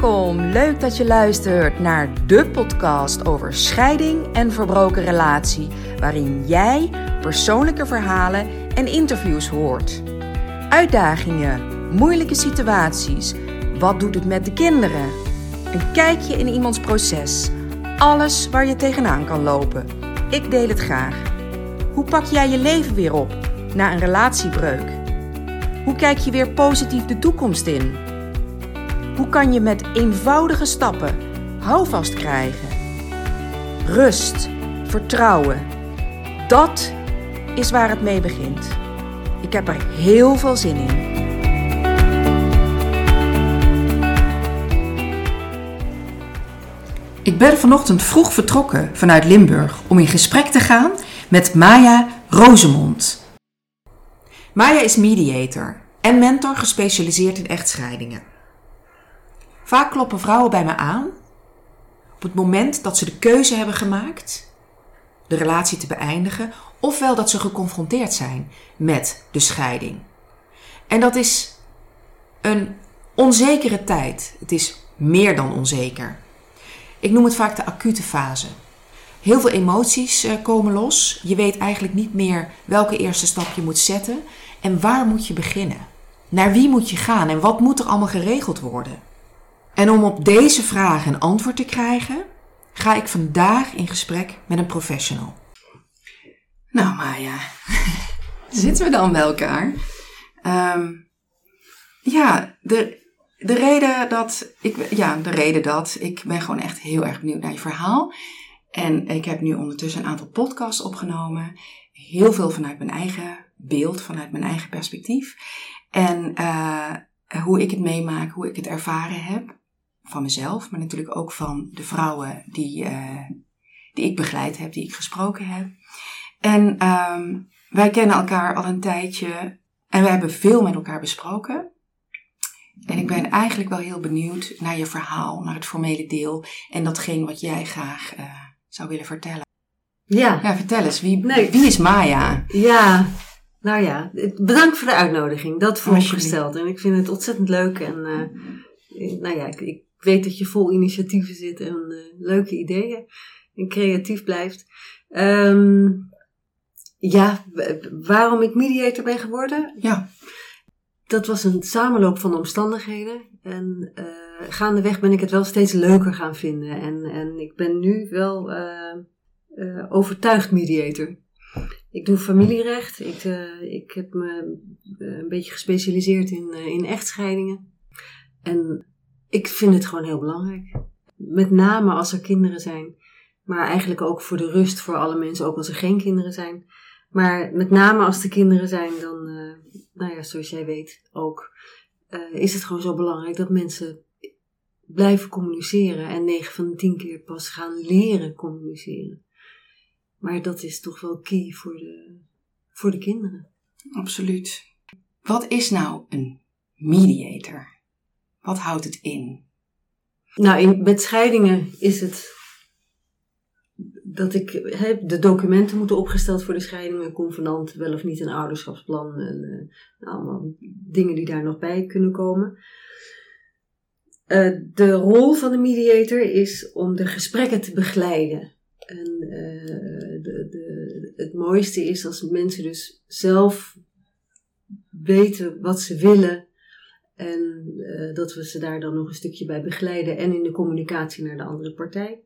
Welkom, leuk dat je luistert naar de podcast over scheiding en verbroken relatie, waarin jij persoonlijke verhalen en interviews hoort. Uitdagingen, moeilijke situaties, wat doet het met de kinderen? Een kijkje in iemands proces, alles waar je tegenaan kan lopen. Ik deel het graag. Hoe pak jij je leven weer op na een relatiebreuk? Hoe kijk je weer positief de toekomst in? Hoe kan je met eenvoudige stappen houvast krijgen? Rust, vertrouwen. Dat is waar het mee begint. Ik heb er heel veel zin in. Ik ben vanochtend vroeg vertrokken vanuit Limburg om in gesprek te gaan met Maya Rosemond. Maya is mediator en mentor gespecialiseerd in echtscheidingen. Vaak kloppen vrouwen bij me aan op het moment dat ze de keuze hebben gemaakt de relatie te beëindigen, ofwel dat ze geconfronteerd zijn met de scheiding. En dat is een onzekere tijd. Het is meer dan onzeker. Ik noem het vaak de acute fase. Heel veel emoties eh, komen los. Je weet eigenlijk niet meer welke eerste stap je moet zetten en waar moet je beginnen. Naar wie moet je gaan en wat moet er allemaal geregeld worden? En om op deze vraag een antwoord te krijgen, ga ik vandaag in gesprek met een professional. Nou, Maya, zitten we dan bij elkaar? Um, ja, de, de reden dat ik, ja, de reden dat ik ben gewoon echt heel erg benieuwd naar je verhaal. En ik heb nu ondertussen een aantal podcasts opgenomen. Heel veel vanuit mijn eigen beeld, vanuit mijn eigen perspectief. En uh, hoe ik het meemaak, hoe ik het ervaren heb van mezelf, maar natuurlijk ook van de vrouwen die, uh, die ik begeleid heb, die ik gesproken heb. En um, wij kennen elkaar al een tijdje en we hebben veel met elkaar besproken. En ik ben eigenlijk wel heel benieuwd naar je verhaal, naar het formele deel en datgene wat jij graag uh, zou willen vertellen. Ja. Ja, vertel eens, wie, nee. wie is Maya? Ja, nou ja, bedankt voor de uitnodiging. Dat voorgesteld. En ik vind het ontzettend leuk en uh, nou ja, ik, ik weet dat je vol initiatieven zit en uh, leuke ideeën en creatief blijft. Um, ja, waarom ik mediator ben geworden? Ja. Dat was een samenloop van omstandigheden. En uh, gaandeweg ben ik het wel steeds leuker gaan vinden. En, en ik ben nu wel uh, uh, overtuigd mediator. Ik doe familierecht. Ik, ik heb me een beetje gespecialiseerd in, in echtscheidingen. En ik vind het gewoon heel belangrijk. Met name als er kinderen zijn. Maar eigenlijk ook voor de rust voor alle mensen, ook als er geen kinderen zijn. Maar met name als er kinderen zijn, dan, uh, nou ja, zoals jij weet ook, uh, is het gewoon zo belangrijk dat mensen blijven communiceren. En 9 van de 10 keer pas gaan leren communiceren. Maar dat is toch wel key voor de, voor de kinderen. Absoluut. Wat is nou een mediator? Wat houdt het in? Nou, in, met scheidingen is het dat ik de documenten moeten opgesteld voor de scheiding, een convenant, wel of niet een ouderschapsplan en uh, allemaal dingen die daar nog bij kunnen komen. Uh, de rol van de mediator is om de gesprekken te begeleiden. En uh, de, de, het mooiste is als mensen dus zelf weten wat ze willen en dat we ze daar dan nog een stukje bij begeleiden en in de communicatie naar de andere partij.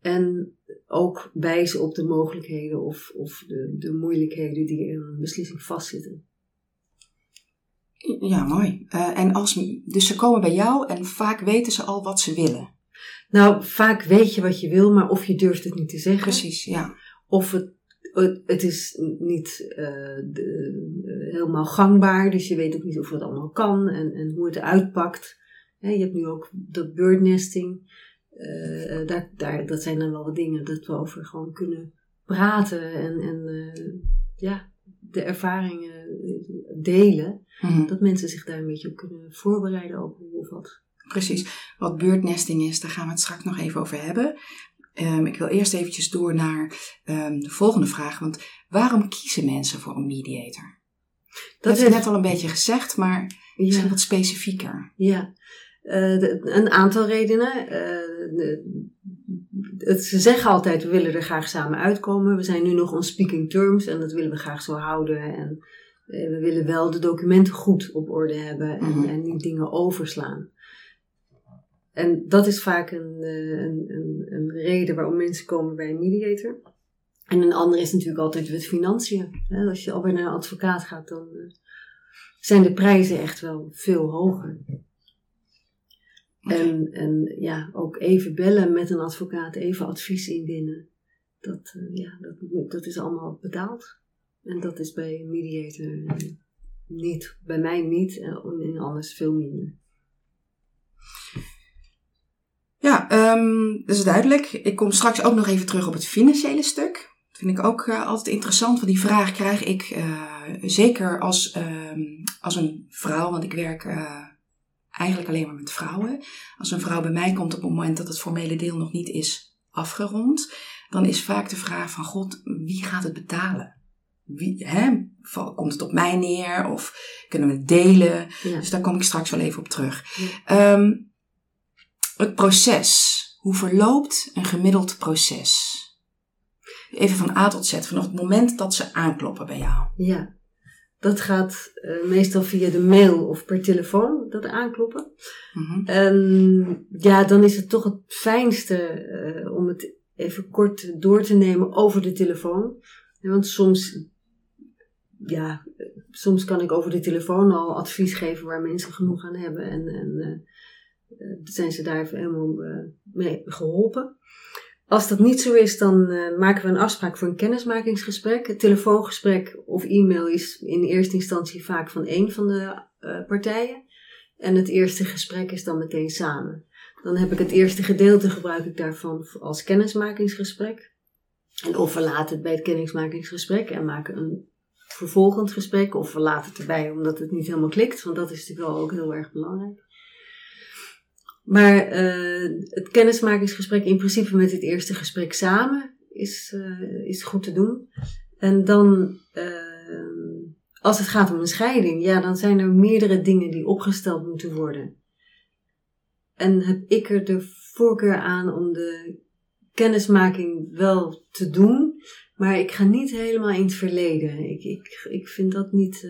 En ook wijzen op de mogelijkheden of, of de, de moeilijkheden die in een beslissing vastzitten. Ja, mooi. Uh, en als, dus ze komen bij jou en vaak weten ze al wat ze willen. Nou, vaak weet je wat je wil, maar of je durft het niet te zeggen. Precies, ja. Of het, het is niet uh, de, helemaal gangbaar, dus je weet ook niet of het allemaal kan en, en hoe het uitpakt. je hebt nu ook dat birdnesting. Uh, daar, daar, dat zijn dan wel wat dingen dat we over gewoon kunnen praten en, en uh, ja, de ervaringen delen. Mm-hmm. Dat mensen zich daar een beetje op kunnen voorbereiden op of wat. Precies. Wat beurtnesting is, daar gaan we het straks nog even over hebben. Um, ik wil eerst eventjes door naar um, de volgende vraag. Want waarom kiezen mensen voor een mediator? Dat, is net al een beetje gezegd, maar misschien ja. wat specifieker. Ja. de, een aantal redenen. De, het, ze zeggen altijd, we willen er graag samen uitkomen. We zijn nu nog on speaking terms en dat willen we graag zo houden. En we willen wel de documenten goed op orde hebben en, mhm. en niet dingen overslaan. En dat is vaak een, een, een, een, reden waarom mensen komen bij een mediator. En een andere is natuurlijk altijd met financiën. Als je alweer naar een advocaat gaat, dan zijn de prijzen echt wel veel hoger. En, en ja, ook even bellen met een advocaat, even advies indienen. Dat, uh, ja, dat, dat is allemaal betaald. En dat is bij een mediator eh, niet. Bij mij niet en anders veel minder. Um, dat is duidelijk. Ik kom straks ook nog even terug op het financiële stuk. Dat vind ik ook uh, altijd interessant, want die vraag krijg ik uh, zeker als, um, als een vrouw, want ik werk uh, eigenlijk alleen maar met vrouwen. Als een vrouw bij mij komt op het moment dat het formele deel nog niet is afgerond, dan is vaak de vraag van God, wie gaat het betalen? Wie, hè, komt het op mij neer of kunnen we het delen? Dus daar kom ik straks wel even op terug. Ja. Um, het proces. Hoe verloopt een gemiddeld proces? Even van A tot Z, vanaf het moment dat ze aankloppen bij jou. Ja, dat gaat uh, meestal via de mail of per telefoon, dat aankloppen. En ja, dan is het toch het fijnste uh, om het even kort door te nemen over de telefoon. want soms, ja, soms kan ik over de telefoon al advies geven waar mensen genoeg aan hebben. En, en uh, zijn ze daar helemaal uh, mee geholpen. Als dat niet zo is, dan uh, maken we een afspraak voor een kennismakingsgesprek. Het telefoongesprek of e-mail is in eerste instantie vaak van één van de partijen. En het eerste gesprek is dan meteen samen. Dan heb ik het eerste gedeelte gebruik ik daarvan als kennismakingsgesprek. En of we laten het bij het kennismakingsgesprek en maken een vervolgend gesprek. Of we laten het erbij omdat het niet helemaal klikt. Want dat is natuurlijk wel ook heel erg belangrijk. Maar uh, het kennismakingsgesprek in principe met het eerste gesprek samen is, uh, is goed te doen. En dan, uh, als het gaat om een scheiding, ja, dan zijn er meerdere dingen die opgesteld moeten worden. En heb ik er de voorkeur aan om de kennismaking wel te doen, maar ik ga niet helemaal in het verleden. Ik, ik, ik vind dat niet,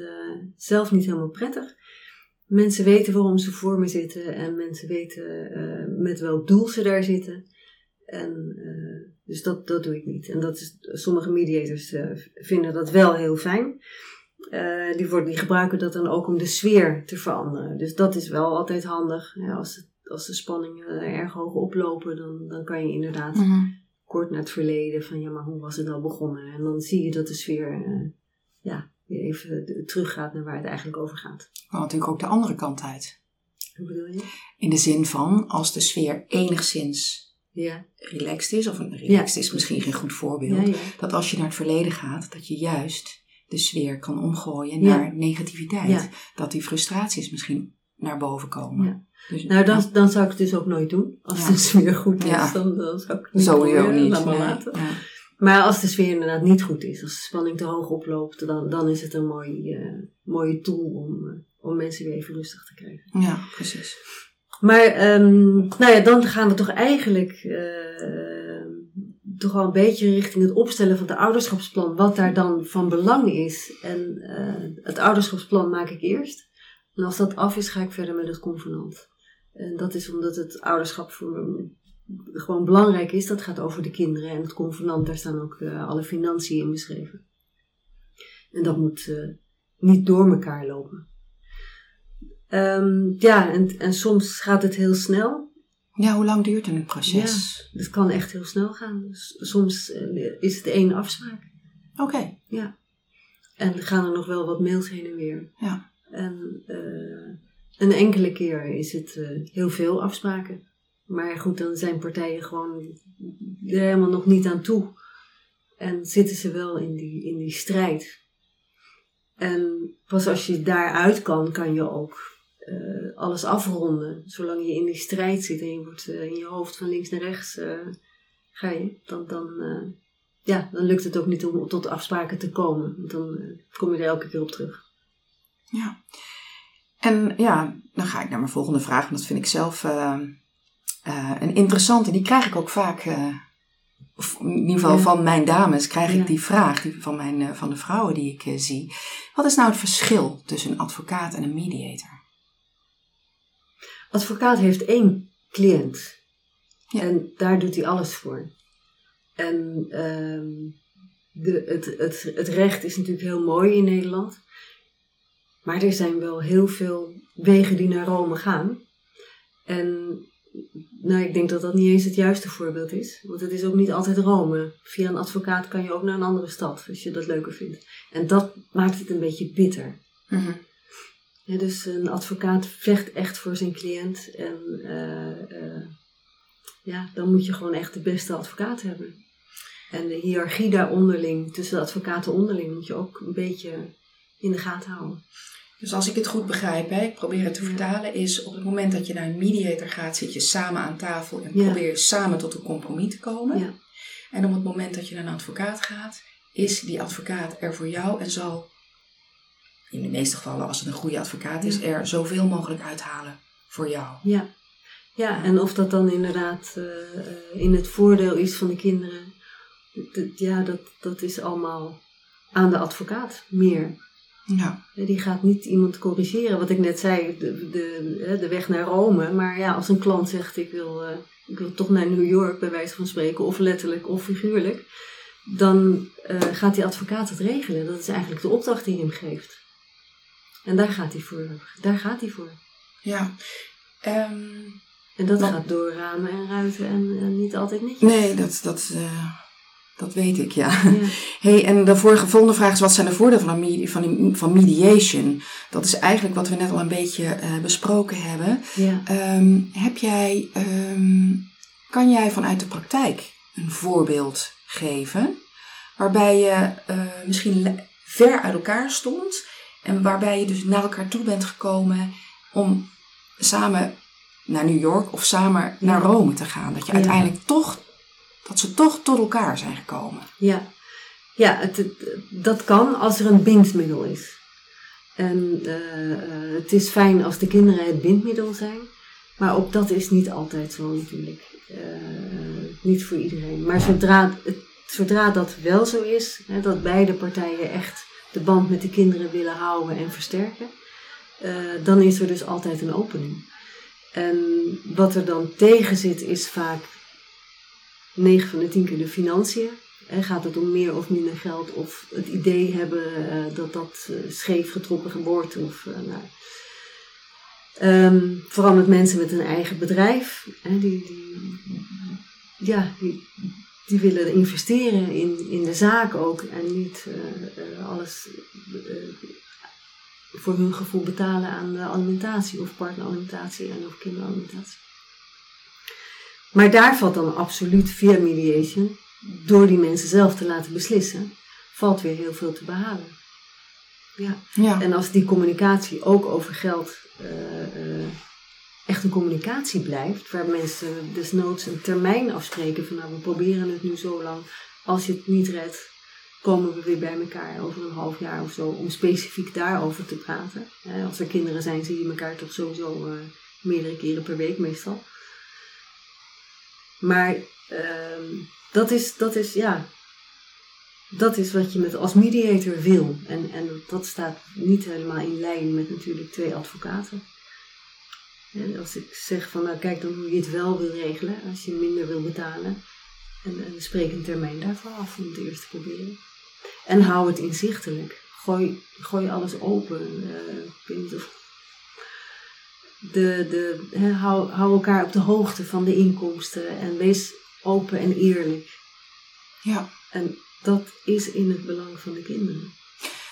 zelf niet helemaal prettig mensen weten waarom ze voor me zitten en mensen weten uh, met welk doel ze daar zitten. En, uh, dus dat, dat doe ik niet. En dat is, sommige mediators uh, vinden dat wel heel fijn. die, worden, die gebruiken dat dan ook om de sfeer te veranderen. Dus dat is wel altijd handig. Ja, als, het, als de spanningen erg hoog oplopen, dan, dan kan je inderdaad mm kort naar het verleden van ja, maar hoe was het nou begonnen? En dan zie je dat de sfeer ja, je even teruggaat naar waar het eigenlijk over gaat. Maar natuurlijk ook de andere kant uit. Hoe bedoel je? In de zin van als de sfeer enigszins ja. relaxed is, of een relaxed is misschien geen goed voorbeeld, dat als je naar het verleden gaat, dat je juist de sfeer kan omgooien naar negativiteit. Dat die frustraties misschien naar boven komen. Dus, nou, dan, dan zou ik het dus ook nooit doen. Als de sfeer goed is, dan, dan zou ik het niet niet. Laat maar laten. Maar als de sfeer inderdaad niet goed is, als de spanning te hoog oploopt, dan, dan is het een mooi, uh, mooie tool om, uh, om mensen weer even rustig te krijgen. Ja, precies. Maar um, nou ja, dan gaan we toch eigenlijk uh, toch wel een beetje richting het opstellen van het ouderschapsplan, wat daar dan van belang is. En het ouderschapsplan maak ik eerst. En als dat af is, ga ik verder met het convenant. En dat is omdat het ouderschap voor gewoon belangrijk is. Dat gaat over de kinderen en het convenant. Daar staan ook uh, alle financiën in beschreven. En dat moet uh, niet door elkaar lopen. Um, ja, en, en soms gaat het heel snel. Ja, hoe lang duurt een proces? Ja, het kan echt heel snel gaan. Dus soms uh, is het één afspraak. Oké. Okay. Ja. En gaan er nog wel wat mails heen en weer. Ja. En een enkele keer is het heel veel afspraken. Maar goed, dan zijn partijen gewoon er helemaal nog niet aan toe. En zitten ze wel in die, in die strijd. En pas als je daaruit kan, kan je ook uh, alles afronden. Zolang je in die strijd zit en je wordt uh, in je hoofd van links naar rechts uh, ga je, dan, dan, ja, dan lukt het ook niet om tot afspraken te komen. Dan kom je er elke keer op terug. Ja. En ja, dan ga ik naar mijn volgende vraag. En dat vind ik zelf uh, een interessante. Die krijg ik ook vaak. Uh, in ieder geval ja. van mijn dames krijg ik die vraag die van, mijn, van de vrouwen die ik zie. Wat is nou het verschil tussen een advocaat en een mediator? Advocaat heeft één cliënt. Ja. En daar doet hij alles voor. En uh, de, het, het, het recht is natuurlijk heel mooi in Nederland. Maar er zijn wel heel veel wegen die naar Rome gaan. En nou, ik denk dat dat niet eens het juiste voorbeeld is. Want het is ook niet altijd Rome. Via een advocaat kan je ook naar een andere stad, als je dat leuker vindt. En dat maakt het een beetje bitter. Ja, dus een advocaat vecht echt voor zijn cliënt. En uh, uh, ja, dan moet je gewoon echt de beste advocaat hebben. En de hiërarchie daaronderling, tussen de advocaten onderling, moet je ook een beetje in de gaten houden. Dus als ik het goed begrijp, hè, ik probeer het te vertalen, is op het moment dat je naar een mediator gaat, zit je samen aan tafel en probeer je samen tot een compromis te komen. Ja. En op het moment dat je naar een advocaat gaat, is die advocaat er voor jou en zal, in de meeste gevallen als het een goede advocaat is, er zoveel mogelijk uithalen voor jou. Ja, ja en of dat dan inderdaad uh, in het voordeel is van de kinderen, ja, dat, dat is allemaal aan de advocaat meer. Ja. Die gaat niet iemand corrigeren. Wat ik net zei, de, de, de weg naar Rome. Maar ja, als een klant zegt ik wil, uh, ik wil toch naar New York bij wijze van spreken, of letterlijk of figuurlijk, dan uh, gaat die advocaat het regelen. Dat is eigenlijk de opdracht die hij hem geeft. En daar gaat hij voor. Daar gaat hij voor. Ja. Um, en dat gaat door ramen en ruiten en, en, niet altijd netjes. Nee, dat, dat, uh, dat weet ik, ja. ja. Hey, en de vorige volgende vraag is: wat zijn de voordelen van, van, van mediation? Dat is eigenlijk wat we net al een beetje uh, besproken hebben. Ja. Um, heb jij, um, kan jij vanuit de praktijk een voorbeeld geven waarbij je uh, misschien ver uit elkaar stond en waarbij je dus naar elkaar toe bent gekomen om samen naar New York of samen naar Rome te gaan? Dat je uiteindelijk toch dat ze toch tot elkaar zijn gekomen. Ja, ja het, dat kan als er een bindmiddel is. En uh, uh, het is fijn als de kinderen het bindmiddel zijn, maar ook dat is niet altijd zo natuurlijk. Uh, niet voor iedereen. Maar zodra, zodra dat wel zo is, hè, dat beide partijen echt de band met de kinderen willen houden en versterken, dan is er dus altijd een opening. En wat er dan tegen zit, is vaak 9 van de 10 keer de financiën. En gaat het om meer of minder geld of het idee hebben uh, dat dat uh, scheef getrokken wordt. Of, uh, nou. um, vooral met mensen met een eigen bedrijf. Hè, die, die, ja, die willen investeren in, in de zaak ook. En niet alles voor hun gevoel betalen aan de alimentatie of partneralimentatie en of kinderalimentatie. Maar daar valt dan absoluut via mediation, door die mensen zelf te laten beslissen, valt weer heel veel te behalen. Ja. ja. En als die communicatie ook over geld uh, uh, echt een communicatie blijft, waar mensen desnoods een termijn afspreken van nou we proberen het nu zo lang, als je het niet redt, komen we weer bij elkaar over een half jaar of zo om specifiek daarover te praten. Als er kinderen zijn, zie je elkaar toch sowieso uh, meerdere keren per week meestal. Maar uh, dat, is, dat is, ja, dat is wat je met, als mediator wil. En, en dat staat niet helemaal in lijn met natuurlijk twee advocaten. En als ik zeg van, nou kijk dan hoe je het wel wil regelen, als je minder wil betalen. En, en spreek een termijn daarvoor af om het eerst te proberen. En hou het inzichtelijk. Gooi, gooi alles open. Uh, ik niet of de, de, he, hou, hou elkaar op de hoogte van de inkomsten en wees open en eerlijk. Ja. En dat is in het belang van de kinderen.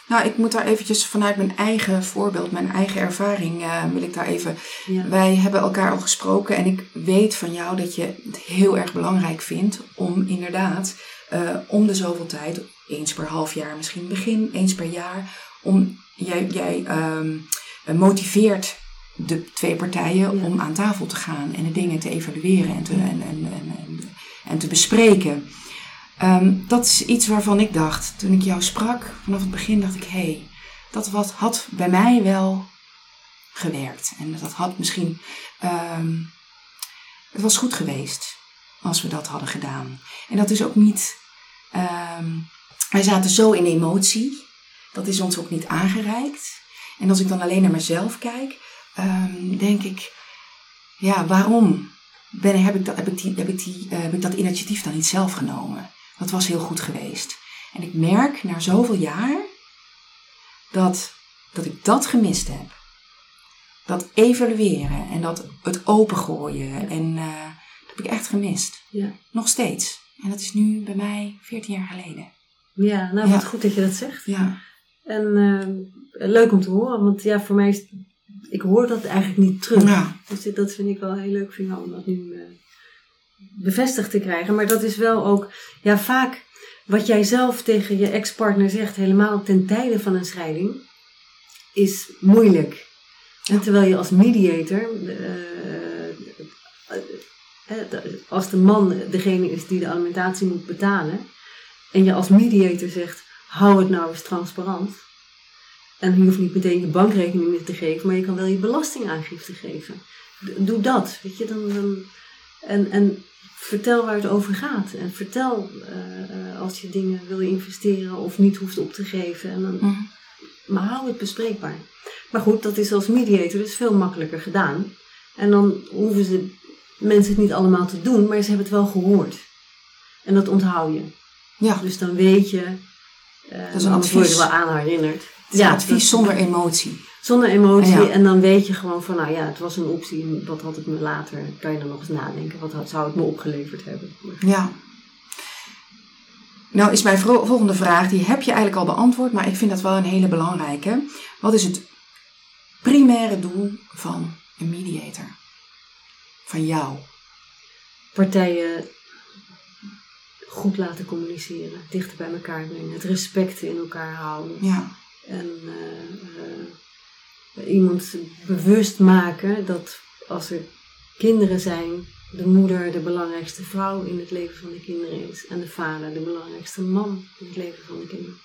Nou, ik moet daar eventjes vanuit mijn eigen voorbeeld, mijn eigen ervaring, uh, wil ik daar even. Ja. Wij hebben elkaar al gesproken en ik weet van jou dat je het heel erg belangrijk vindt om inderdaad uh, om de zoveel tijd, eens per half jaar misschien begin, eens per jaar, om jij, jij um, motiveert de twee partijen om aan tafel te gaan en de dingen te evalueren en te, en, en, en, en, te bespreken. Um, dat is iets waarvan ik dacht, toen ik jou sprak, vanaf het begin dacht ik, hé, hey, dat wat had bij mij wel gewerkt. En dat had misschien. ehm, het was goed geweest als we dat hadden gedaan. En dat is ook niet. ehm, wij zaten zo in emotie. Dat is ons ook niet aangereikt. En als ik dan alleen naar mezelf kijk, ehm, denk ik, ja, waarom ben, heb, ik dat, heb, ik die, heb, ik die, eh, heb ik dat initiatief dan niet zelf genomen? Dat was heel goed geweest. En ik merk na zoveel jaar dat, dat ik dat gemist heb. Dat evalueren en dat het opengooien. En eh, dat heb ik echt gemist. Ja. Nog steeds. En dat is nu bij mij 14 jaar geleden. Ja, nou Ja. wat goed dat je dat zegt. Ja. En eh, leuk om te horen, want ja, voor mij is ik hoor dat eigenlijk niet terug. Ja. Dus dit- dat vind ik wel heel leuk jou om dat nu eh, bevestigd te krijgen. Maar dat is wel ook, ja, vaak wat jij zelf tegen je ex-partner zegt, helemaal ten tijde van een scheiding, is moeilijk. En terwijl je als mediator, eh, eh, als de man degene is die de alimentatie moet betalen, en je als mediator zegt, hou het nou eens transparant. En je hoeft niet meteen je bankrekening meer te geven, maar je kan wel je belastingaangifte geven. Doe dat, weet je. Dan, dan, en, en vertel waar het over gaat. En vertel eh, als je dingen wil investeren of niet hoeft op te geven. En dan, Mhm. maar hou het bespreekbaar. Maar goed, dat is als mediator dus veel makkelijker gedaan. En dan hoeven ze mensen het niet allemaal te doen, maar ze hebben het wel gehoord. En dat onthoud je. Ja, Dus dan weet je. eh is een anders word je advies. er wel aan herinnerd. Een advies zonder emotie. Zonder emotie. Ja. En dan weet je gewoon van, nou ja, het was een optie. en Wat had het me later? Kan je dan nog eens nadenken. Wat had- zou het me opgeleverd hebben? Ja. Nou is mijn volgende vraag, die heb je eigenlijk al beantwoord, maar ik vind dat wel een hele belangrijke. Wat is het primaire doel van een mediator? Van jou? Partijen goed laten communiceren. Dichter bij elkaar brengen. Het respect in elkaar houden. Ja, En eh, eh, iemand bewust maken dat als er kinderen zijn, de moeder de belangrijkste vrouw in het leven van de kinderen is. En de vader de belangrijkste man in het leven van de kinderen.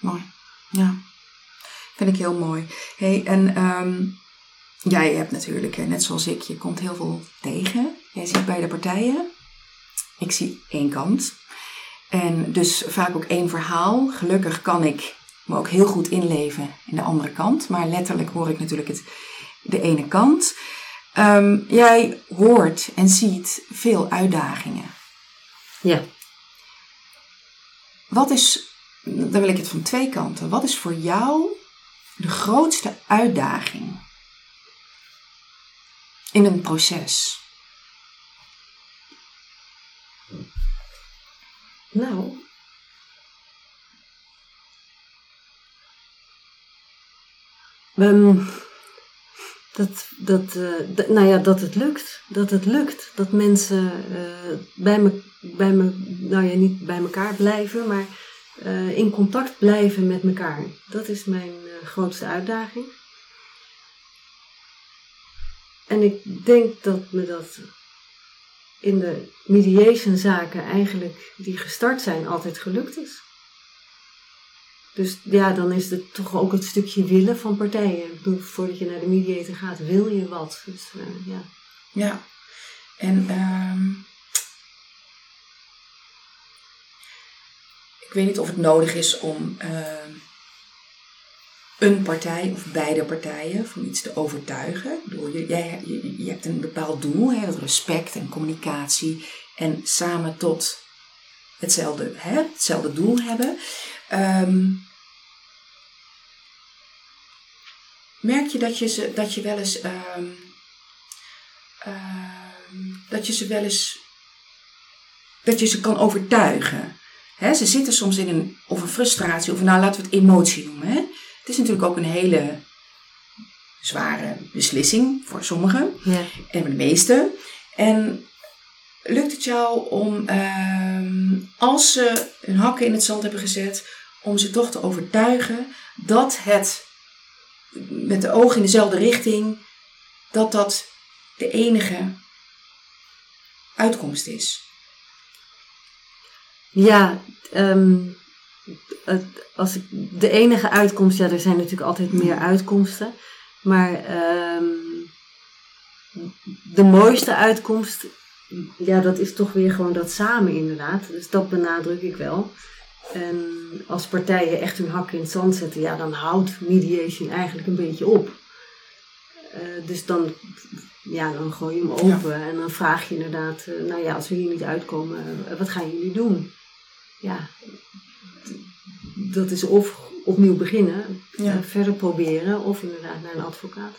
mooi. Ja, vind ik heel mooi. hey, en ehm, jij hebt natuurlijk, net zoals ik, je komt heel veel tegen. Jij ziet beide partijen. Ik zie één kant. En dus vaak ook één verhaal. Gelukkig kan ik me ook heel goed inleven in de andere kant. Maar letterlijk hoor ik natuurlijk het, de ene kant. Ehm, jij hoort en ziet veel uitdagingen. Ja. Wat is, dan wil ik het van twee kanten. Wat is voor jou de grootste uitdaging in een proces? Nou. Ehm, dat, dat, eh, nou ja, dat het lukt. Dat het lukt. Dat mensen eh, bij, me, bij me, nou ja, niet bij elkaar blijven, maar eh, in contact blijven met elkaar. Dat is mijn grootste uitdaging. En ik denk dat me dat in de mediation zaken eigenlijk die gestart zijn altijd gelukt is. Dus ja, dan is het toch ook het stukje willen van partijen. Ik bedoel, voordat je naar de mediator gaat, wil je wat. Dus eh, ja. Ja. En ehm, ik weet niet of het nodig is om ehm, een partij of beide partijen van iets te overtuigen. Ik je, jij, je, hebt een bepaald doel, hè, respect en communicatie en samen tot hetzelfde, hè, hetzelfde doel hebben. Ehm, merk je dat je, ze, dat je wel eens ehm, Ehm, dat je ze wel eens, dat je ze kan overtuigen. Ze zitten soms in een, of een frustratie, of nou laten we het emotie noemen. Het is natuurlijk ook een hele zware beslissing voor sommigen Ja. en voor de meesten. En lukt het jou om, als ze hun hakken in het zand hebben gezet, om ze toch te overtuigen dat het met de ogen in dezelfde richting, dat dat de enige uitkomst is? Ja, ehm, het- als ik, de enige uitkomst, ja, er zijn natuurlijk altijd meer uitkomsten. Maar ehm, de mooiste uitkomst, ja, dat is toch weer gewoon dat samen inderdaad. Dus dat benadruk ik wel. En als partijen echt hun hak in het zand zetten, ja, dan houdt mediation eigenlijk een beetje op. Eh, dus dan, ja, dan gooi je hem open en dan vraag je inderdaad, eh, nou ja, als we hier niet uitkomen, eh, wat gaan jullie doen? Ja, dat is of opnieuw beginnen, Ja. verder proberen, of inderdaad naar een advocaat.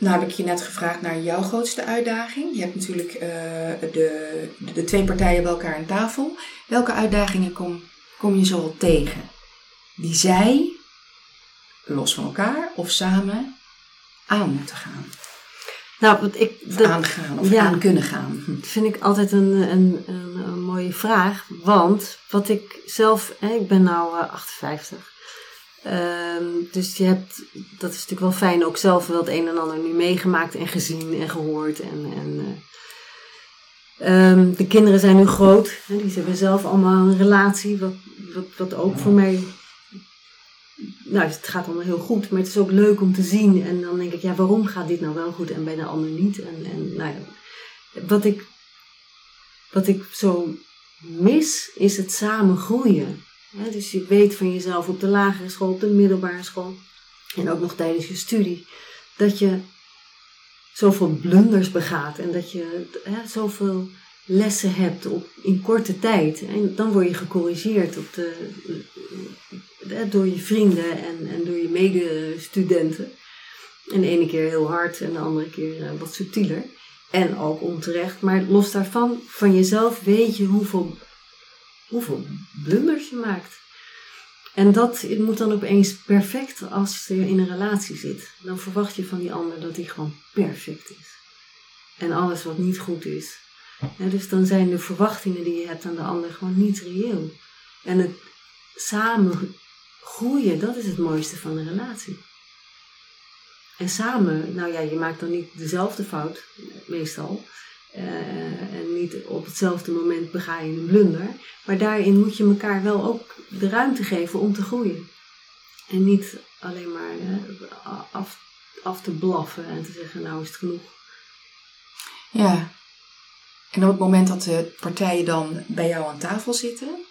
Nou heb ik je net gevraagd naar jouw grootste uitdaging. Je hebt natuurlijk eh, de, de twee partijen bij elkaar aan tafel. Welke uitdagingen kom, kom je zoal tegen? Die zij, los van elkaar of samen, aan moeten gaan. Nou, wat ik, Of dat aangaan of ja. aan kunnen gaan. Hm. vind ik altijd een, een, een, een mooie vraag. Want wat ik zelf, hè, ik ben nu 58. Ehm, dus je hebt, dat is natuurlijk wel fijn, ook zelf wel het een en ander nu meegemaakt en gezien en gehoord. En, en, eh, ehm, de kinderen zijn nu groot. Hè, die hebben zelf allemaal een relatie, wat, wat, wat ook voor mij. Nou, het gaat allemaal heel goed, maar het is ook leuk om te zien. En dan denk ik, ja, waarom gaat dit nou wel goed en bij de ander niet? En, en nou ja, wat ik, wat ik zo mis, is het samen groeien. Dus je weet van jezelf op de lagere school, op de middelbare school en ook nog tijdens je studie, dat je zoveel blunders begaat en dat je hè, zoveel lessen hebt op, in korte tijd. En dan word je gecorrigeerd op de, door je vrienden en, en door je medestudenten. En de ene keer heel hard en de andere keer eh, wat subtieler. En ook onterecht. Maar los daarvan, van jezelf weet je hoeveel, hoeveel blunders je maakt. En dat moet dan opeens perfect als je in een relatie zit. Dan verwacht je van die ander dat hij gewoon perfect is. En alles wat niet goed is. dus dan zijn de verwachtingen die je hebt aan de ander gewoon niet reëel. En het samen groeien, dat is het mooiste van een relatie. En samen, nou ja, je maakt dan niet dezelfde fout, meestal. Eh, en niet op hetzelfde moment bega je een blunder. Maar daarin moet je elkaar wel ook de ruimte geven om te groeien. En niet alleen maar eh, af, af te blaffen en te zeggen, nou is het genoeg. Ja. En op het moment dat de partijen dan bij jou aan tafel zitten,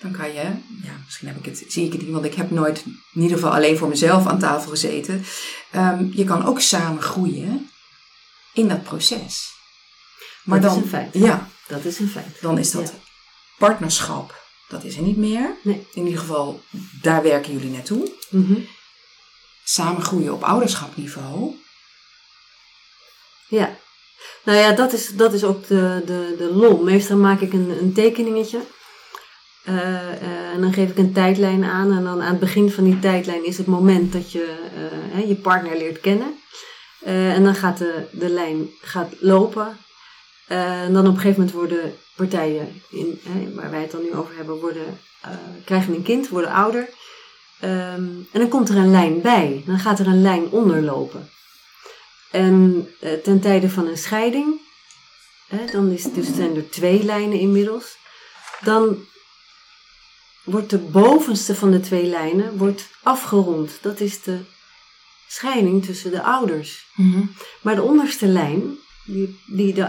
dan kan je, ja, misschien heb ik het, zie ik het niet, want ik heb nooit in ieder geval alleen voor mezelf aan tafel gezeten. Ehm, je kan ook samen groeien in dat proces. Maar Dat dan, is een feit. Ja, Dat is een feit. dan is dat Ja. partnerschap. Dat is er niet meer. Nee. In ieder geval, daar werken jullie naartoe. Mhm. Samen groeien op ouderschapniveau. Ja. Nou ja, dat is, dat is ook de, de, de lol. Meestal maak ik een, een tekeningetje. Eh, eh, en dan geef ik een tijdlijn aan. En dan aan het begin van die tijdlijn is het moment dat je eh, hè, je partner leert kennen. En dan gaat de, de lijn gaat lopen. Eh, en dan op een gegeven moment worden partijen, in, hè, waar wij het dan nu over hebben, worden, eh, krijgen een kind, worden ouder. Ehm, en dan komt er een lijn bij. Dan gaat er een lijn onderlopen. En eh, ten tijde van een scheiding, hè, dan is, dus zijn er twee lijnen inmiddels, dan wordt de bovenste van de twee lijnen wordt afgerond. Dat is de scheiding tussen de ouders. Maar de onderste lijn, die, die de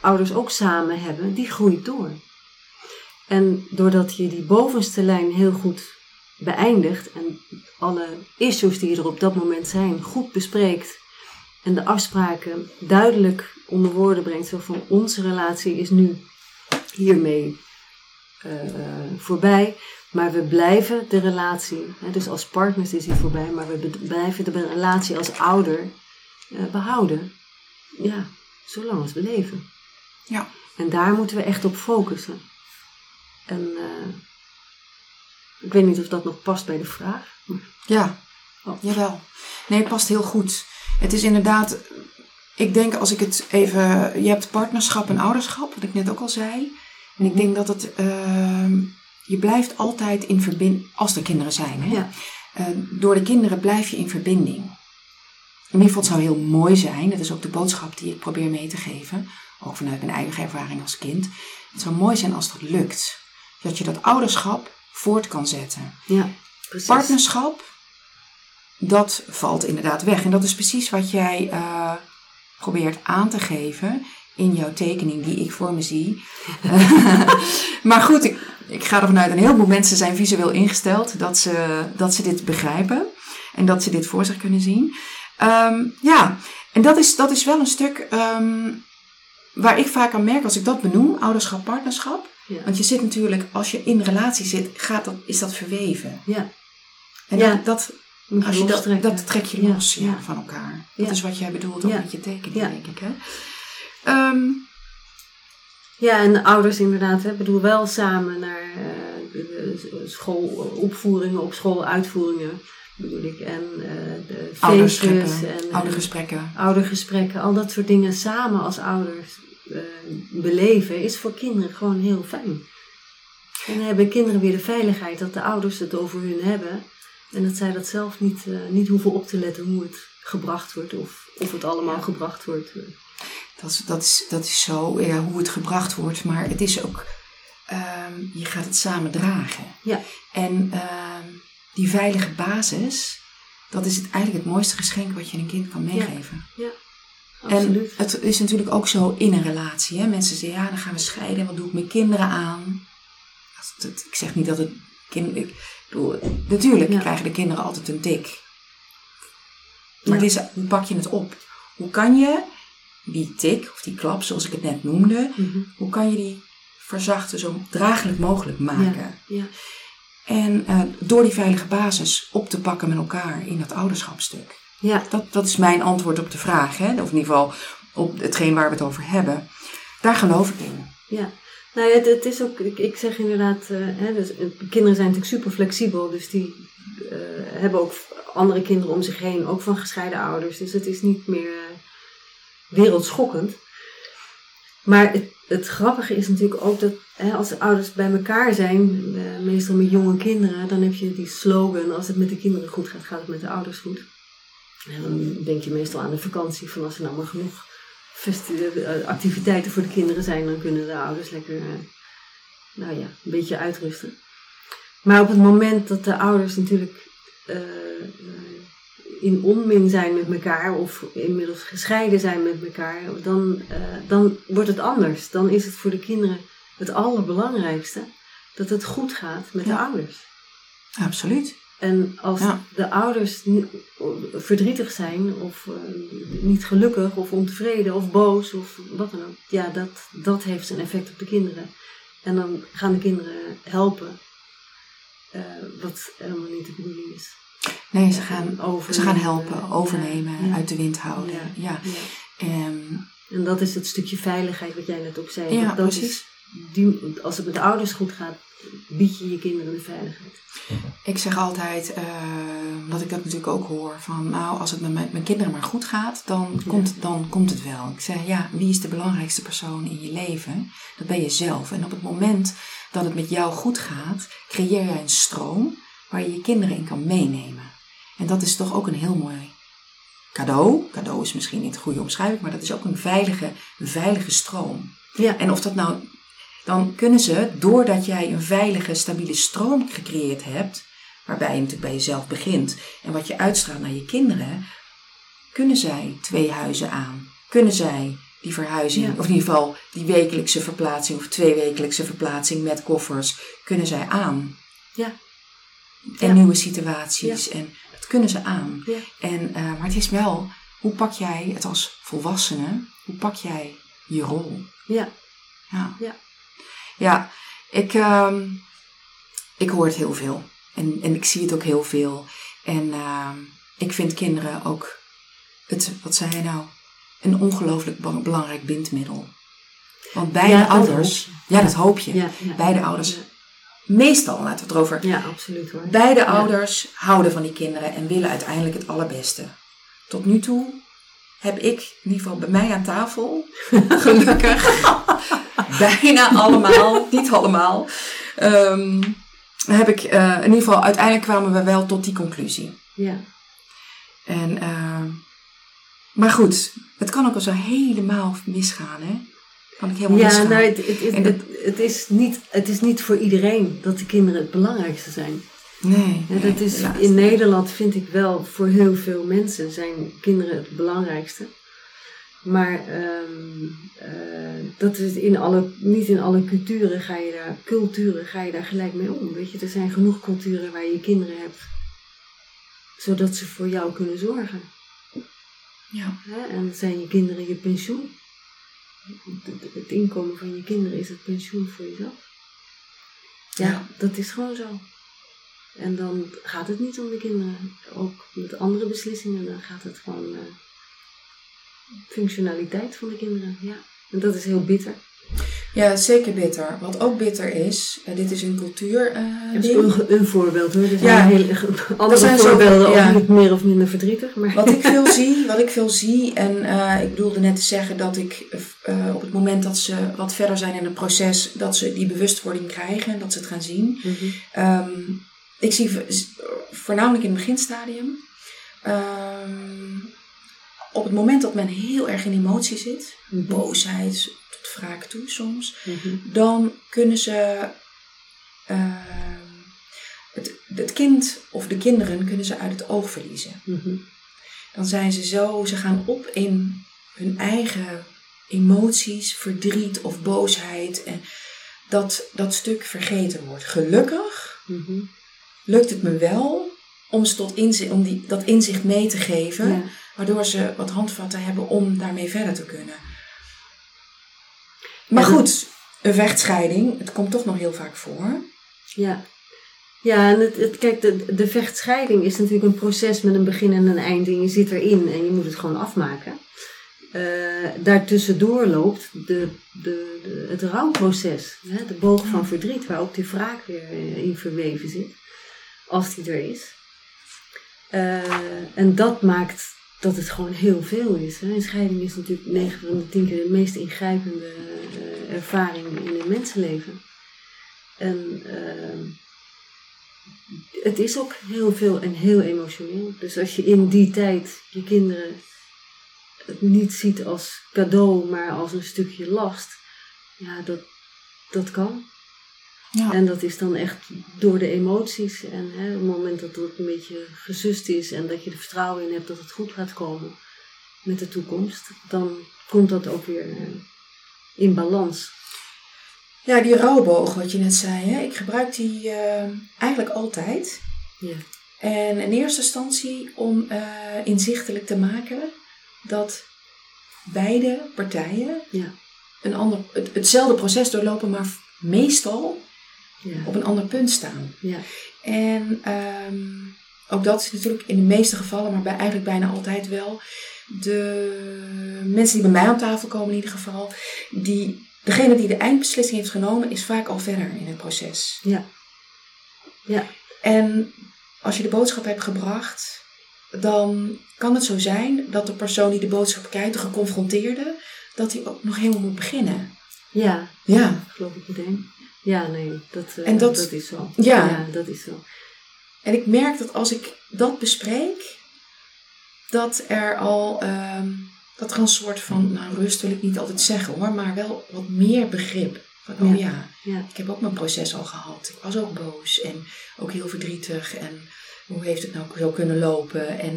ouders ook samen hebben, die groeit door. En doordat je die bovenste lijn heel goed beëindigt en alle issues die er op dat moment zijn goed bespreekt en de afspraken duidelijk onder woorden brengt, zo van onze relatie is nu hiermee eh, voorbij, maar we blijven de relatie, hè, dus als partners is die voorbij, maar we blijven de relatie als ouder eh, behouden. Ja, zolang als we leven. Ja. En daar moeten we echt op focussen. En eh, ik weet niet of dat nog past bij de vraag. Ja, Oh. jawel. Nee, het past heel goed. Het is inderdaad, ik denk als ik het even, je hebt partnerschap en ouderschap, wat ik net ook al zei. En ik denk dat het, ehm, je blijft altijd in verbinding, als er kinderen zijn. Hè? Ja. Eh, door de kinderen blijf je in verbinding. In ieder geval, het zou heel mooi zijn, dat is ook de boodschap die ik probeer mee te geven, ook vanuit mijn eigen ervaring als kind. Het zou mooi zijn als dat lukt. Dat je dat ouderschap voort kan zetten. Ja, precies. Partnerschap dat valt inderdaad weg. En dat is precies wat jij uh, probeert aan te geven in jouw tekening die ik voor me zie. maar goed, ik, ik ga ervan uit, een heleboel mensen zijn visueel ingesteld dat ze, dat ze dit begrijpen en dat ze dit voor zich kunnen zien. Um, ja, en dat is, dat is wel een stuk um, waar ik vaak aan merk als ik dat benoem, ouderschap, partnerschap. Ja. Want je zit natuurlijk, als je in relatie zit, gaat dat, is dat verweven. Ja. En ja. dat, dat als je dat, dat trek je los ja. van elkaar. Dat is wat jij bedoelt ook met je tekening, denk ik. Hè? Um, ja, en ouders inderdaad, hè, bedoel wel samen naar uh, de, schoolopvoeringen, op schooluitvoeringen bedoel ik. En uh, de feestjes en oudergesprekken. oudergesprekken, al dat soort dingen samen als ouders uh, beleven, is voor kinderen gewoon heel fijn. En dan hebben kinderen weer de veiligheid dat de ouders het over hun hebben. En dat zij dat zelf niet, uh, niet hoeven op te letten hoe het gebracht wordt of of het allemaal gebracht wordt. Dat is, dat is, dat is zo, ja, hoe het gebracht wordt. Maar het is ook, um, je gaat het samen dragen. Ja. En uh, die veilige basis, dat is het, eigenlijk het mooiste geschenk wat je een kind kan meegeven. Ja. ja. En het is natuurlijk ook zo in een relatie. Hè? Mensen zeggen, ja, dan gaan we scheiden. Wat doe ik mijn kinderen aan? Ik zeg niet dat het kind... Ik bedoel, natuurlijk krijgen de kinderen altijd een tik. Maar het is, hoe pak je het op? Hoe kan je die tik of die klap, zoals ik het net noemde, mhm. hoe kan je die verzachten, zo draaglijk mogelijk maken? Ja, ja. En uh, door die veilige basis op te pakken met elkaar in dat ouderschapstuk. Ja. Dat, dat is mijn antwoord op de vraag, hè? of in ieder geval op hetgeen waar we het over hebben. Daar geloof ik in. Ja, nou ja, het, is ook, ik, ik zeg inderdaad, uh, hè, dus, kinderen zijn natuurlijk super flexibel, dus die uh, hebben ook andere kinderen om zich heen, ook van gescheiden ouders. Dus het is niet meer wereldschokkend. Maar het, het, grappige is natuurlijk ook dat hè, als de ouders bij elkaar zijn, eh, meestal met jonge kinderen, dan heb je die slogan: als het met de kinderen goed gaat, gaat het met de ouders goed. En dan denk je meestal aan de vakantie, van als er nou maar genoeg eh, activiteiten voor de kinderen zijn, dan kunnen de ouders lekker, eh, nou ja, een beetje uitrusten. Maar op het moment dat de ouders natuurlijk in onmin zijn met elkaar of inmiddels gescheiden zijn met elkaar, dan, uh, dan wordt het anders. Dan is het voor de kinderen het allerbelangrijkste dat het goed gaat met de ouders. Absoluut. En als de ouders verdrietig zijn of uh, niet gelukkig of ontevreden of boos of wat dan ook, ja, dat, dat heeft een effect op de kinderen. En dan gaan de kinderen helpen, uh, wat helemaal niet de bedoeling is. Nee, ze gaan, over, ze gaan helpen, overnemen, uit de wind houden. Ja. Um, en dat is het stukje veiligheid wat jij net ook zei. Ja, dat precies. Is, die, als het met de ouders goed gaat, bied je je kinderen de veiligheid. Ik zeg altijd, uh, dat ik dat natuurlijk ook hoor, van nou, als het met mijn, mijn kinderen maar goed gaat, dan, komt, dan komt het wel. Ik zeg, ja, wie is de belangrijkste persoon in je leven? Dat ben je zelf. En op het moment dat het met jou goed gaat, creëer jij een stroom waar je je kinderen in kan meenemen. En dat is toch ook een heel mooi cadeau. Cadeau is misschien niet de goede omschrijving, maar dat is ook een veilige, veilige stroom. Ja. En of dat nou, dan kunnen ze, doordat jij een veilige, stabiele stroom gecreëerd hebt, waarbij je natuurlijk bij jezelf begint en wat je uitstraalt naar je kinderen, kunnen zij twee huizen aan. Kunnen zij die verhuizing, of in ieder geval die wekelijkse verplaatsing of tweewekelijkse verplaatsing met koffers, kunnen zij aan. Ja. En nieuwe situaties. En dat kunnen ze aan. En, uh, maar het is wel, hoe pak jij het als volwassene? Hoe pak jij je rol? Ja. Ja. Ja, ja ik, uh, ik hoor het heel veel. En, en ik zie het ook heel veel. En uh, ik vind kinderen ook, het, wat zei je nou, een ongelooflijk belangrijk bindmiddel. Want beide ja, ouders, ja, dat hoop je. Ja, beide ouders Meestal, laten we het erover. Ja, absoluut hoor. Beide ouders houden van die kinderen en willen uiteindelijk het allerbeste. Tot nu toe heb ik, in ieder geval bij mij aan tafel, gelukkig, bijna allemaal, niet allemaal, um, heb ik, uh, in ieder geval, uiteindelijk kwamen we wel tot die conclusie. Ja. En, uh, maar goed, het kan ook al zo helemaal misgaan, hè? Kan ik helemaal ja, nou, het, het, het, het, is niet, het is niet voor iedereen dat de kinderen het belangrijkste zijn. Nee. Ja, dat is, in Nederland vind ik wel voor heel veel mensen zijn kinderen het belangrijkste. Maar ehm, eh, dat is in alle, niet in alle culturen ga, je daar, culturen ga je daar gelijk mee om. Weet je, er zijn genoeg culturen waar je kinderen hebt, zodat ze voor jou kunnen zorgen. Ja. Hè? En zijn je kinderen je pensioen. Het- inkomen van je kinderen is het pensioen voor jezelf. Ja, Ja. dat is gewoon zo. En dan gaat het niet om de kinderen. Ook met andere beslissingen, dan gaat het gewoon uh, functionaliteit van de kinderen. Ja. En dat is heel bitter. Ja, zeker bitter. Wat ook bitter is, eh, dit is een cultuur eh, Dat is een, voorbeeld hoor. Er Ja. hele, andere zijn zo- voorbeelden ja. ook niet meer of minder verdrietig. Maar Wat ik veel zie, wat ik veel zie, en eh, ik bedoelde net te zeggen dat ik eh, op het moment dat ze wat verder zijn in het proces, dat ze die bewustwording krijgen en dat ze het gaan zien. Mhm. Ehm, ik zie voornamelijk in het beginstadium. ehm, op het moment dat men heel erg in emotie zit, Mhm. boosheid wraak toe soms, Mhm. dan kunnen ze ehm, het, het kind of de kinderen kunnen ze uit het oog verliezen. Mhm. Dan zijn ze zo, ze gaan op in hun eigen emoties, verdriet of boosheid en dat dat stuk vergeten wordt. Gelukkig Mhm. lukt het me wel om, ze tot inzicht, om die, dat inzicht mee te geven, Ja. waardoor ze wat handvatten hebben om daarmee verder te kunnen. Maar goed, een vechtscheiding, het komt toch nog heel vaak voor. Ja, ja en het, het, kijk, de, de vechtscheiding is natuurlijk een proces met een begin en een eind. En je zit erin en je moet het gewoon afmaken. Eh daartussendoor loopt de, de, de, het rouwproces. Hè? De boog van verdriet, waar ook de wraak weer eh, in verweven zit. Als die er is. Eh, en dat maakt dat het gewoon heel veel is. Hè? Een scheiding is natuurlijk 9 van de 10 keer de meest ingrijpende eh, ervaring in een mensenleven. En ehm, het is ook heel veel en heel emotioneel. Dus als je in die tijd je kinderen het niet ziet als cadeau, maar als een stukje last, ja, dat, dat kan. Ja. En dat is dan echt door de emoties. En hè, op het moment dat het een beetje gesust is en dat je er vertrouwen in hebt dat het goed gaat komen met de toekomst, dan komt dat ook weer eh, in balans. Ja, die rouwboog, wat je net zei, hè? ik gebruik die eh, eigenlijk altijd. Ja. En in eerste instantie om eh, inzichtelijk te maken dat beide partijen Ja. een ander, het, hetzelfde proces doorlopen, maar meestal Ja. op een ander punt staan. Ja. En ehm, ook dat is natuurlijk in de meeste gevallen, maar bij, eigenlijk bijna altijd wel, de mensen die bij mij aan tafel komen in ieder geval, die, degene die de eindbeslissing heeft genomen, is vaak al verder in het proces. Ja. Ja. En als je de boodschap hebt gebracht, dan kan het zo zijn dat de persoon die de boodschap krijgt, de geconfronteerde, dat hij ook nog helemaal moet beginnen. Ja, Ja. geloof ik meteen. Ja, nee, dat, eh, En dat- dat is zo. Ja. dat is zo. En ik merk dat als ik dat bespreek, dat er al ehm, dat er een soort van, nou rust wil ik niet altijd zeggen hoor, maar wel wat meer begrip. Van, oh ja, Ja. ik heb ook mijn proces al gehad. Ik was ook boos en ook heel verdrietig. En hoe heeft het nou zo kunnen lopen? En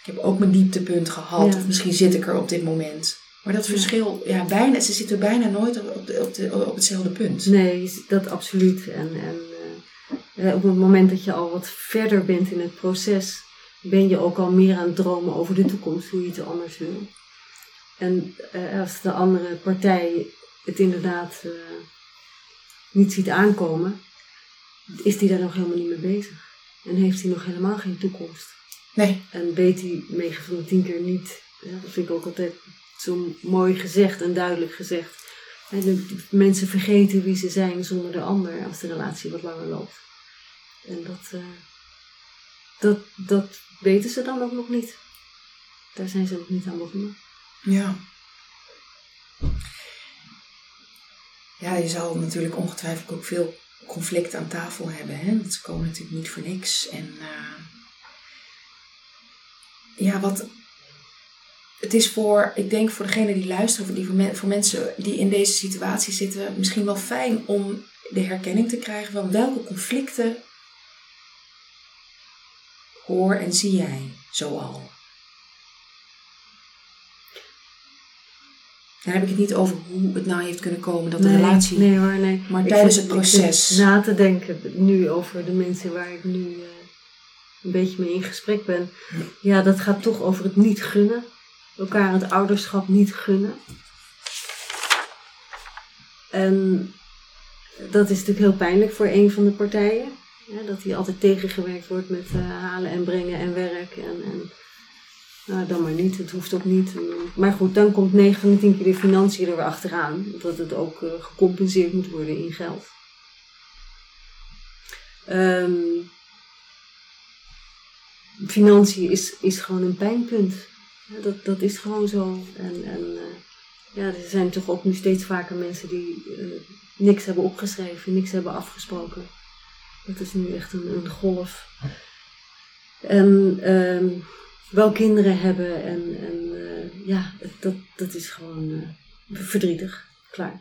ik heb ook mijn dieptepunt gehad. Ja. Of misschien zit ik er op dit moment. Maar dat verschil, ja, bijna, ze zitten bijna nooit op, op, de, op, de, op hetzelfde punt. Nee, dat absoluut. En, en eh, eh, op het moment dat je al wat verder bent in het proces, ben je ook al meer aan het dromen over de toekomst, hoe je het anders wil. En eh, als de andere partij het inderdaad niet ziet aankomen, is die daar nog helemaal niet mee bezig. En heeft hij nog helemaal geen toekomst. Nee, En weet hij 9 van de 10 keer niet. Ja, dat vind ik ook altijd zo mooi gezegd en duidelijk gezegd. De mensen vergeten wie ze zijn zonder de ander als de relatie wat langer loopt. En dat, eh, dat, dat weten ze dan ook nog niet. Daar zijn ze nog niet aan begonnen. Ja. Ja, je zal natuurlijk ongetwijfeld ook veel conflicten aan tafel hebben. Hè? Want ze komen natuurlijk niet voor niks. En eh, ja, wat. Het is voor, ik denk voor degene die luisteren, voor, die, voor, men- voor mensen die in deze situatie zitten, misschien wel fijn om de herkenning te krijgen van welke conflicten hoor en zie jij zoal? Daar heb ik het niet over hoe het nou heeft kunnen komen dat de nee, relatie. Nee hoor, nee. Maar Ik tijdens het proces. na te denken nu over de mensen waar ik nu eh, een beetje mee in gesprek ben. Ja, dat gaat toch over het niet gunnen. Elkaar het ouderschap niet gunnen. En dat is natuurlijk heel pijnlijk voor een van de partijen. Dat hier altijd tegengewerkt wordt met eh, halen en brengen en werk. En, en nou, dan maar niet, het hoeft ook niet. Maar goed, dan komt 9 van de 10 keer de financiën er weer achteraan. Dat het ook eh, gecompenseerd moet worden in geld. Ehm, financiën is, is gewoon een pijnpunt. Dat, dat is gewoon zo. En, en eh, ja, er zijn toch ook nu steeds vaker mensen die eh, niks hebben opgeschreven, niks hebben afgesproken. Dat is nu echt een, een golf. En ehm, wel kinderen hebben en, en eh, ja, dat, dat is gewoon verdrietig. Klaar.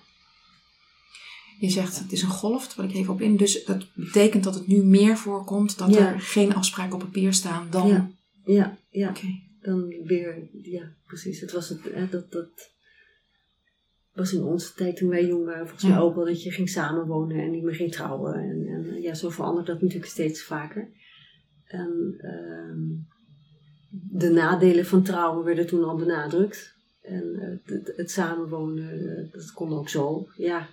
Je zegt het is een golf, daar wil ik even op in. Dus dat betekent dat het nu meer voorkomt dat Ja. er geen afspraken op papier staan dan. Ja. Ja, ja. Oké. Dan weer, ja, precies. Het was het, hè, dat, dat was in onze tijd toen wij jong waren, volgens mij ook wel dat je ging samenwonen en niet meer ging trouwen. En, en ja, zo verandert dat natuurlijk steeds vaker. En ehm, de nadelen van trouwen werden toen al benadrukt. En eh, het, het samenwonen, eh, dat kon ook zo. Ja,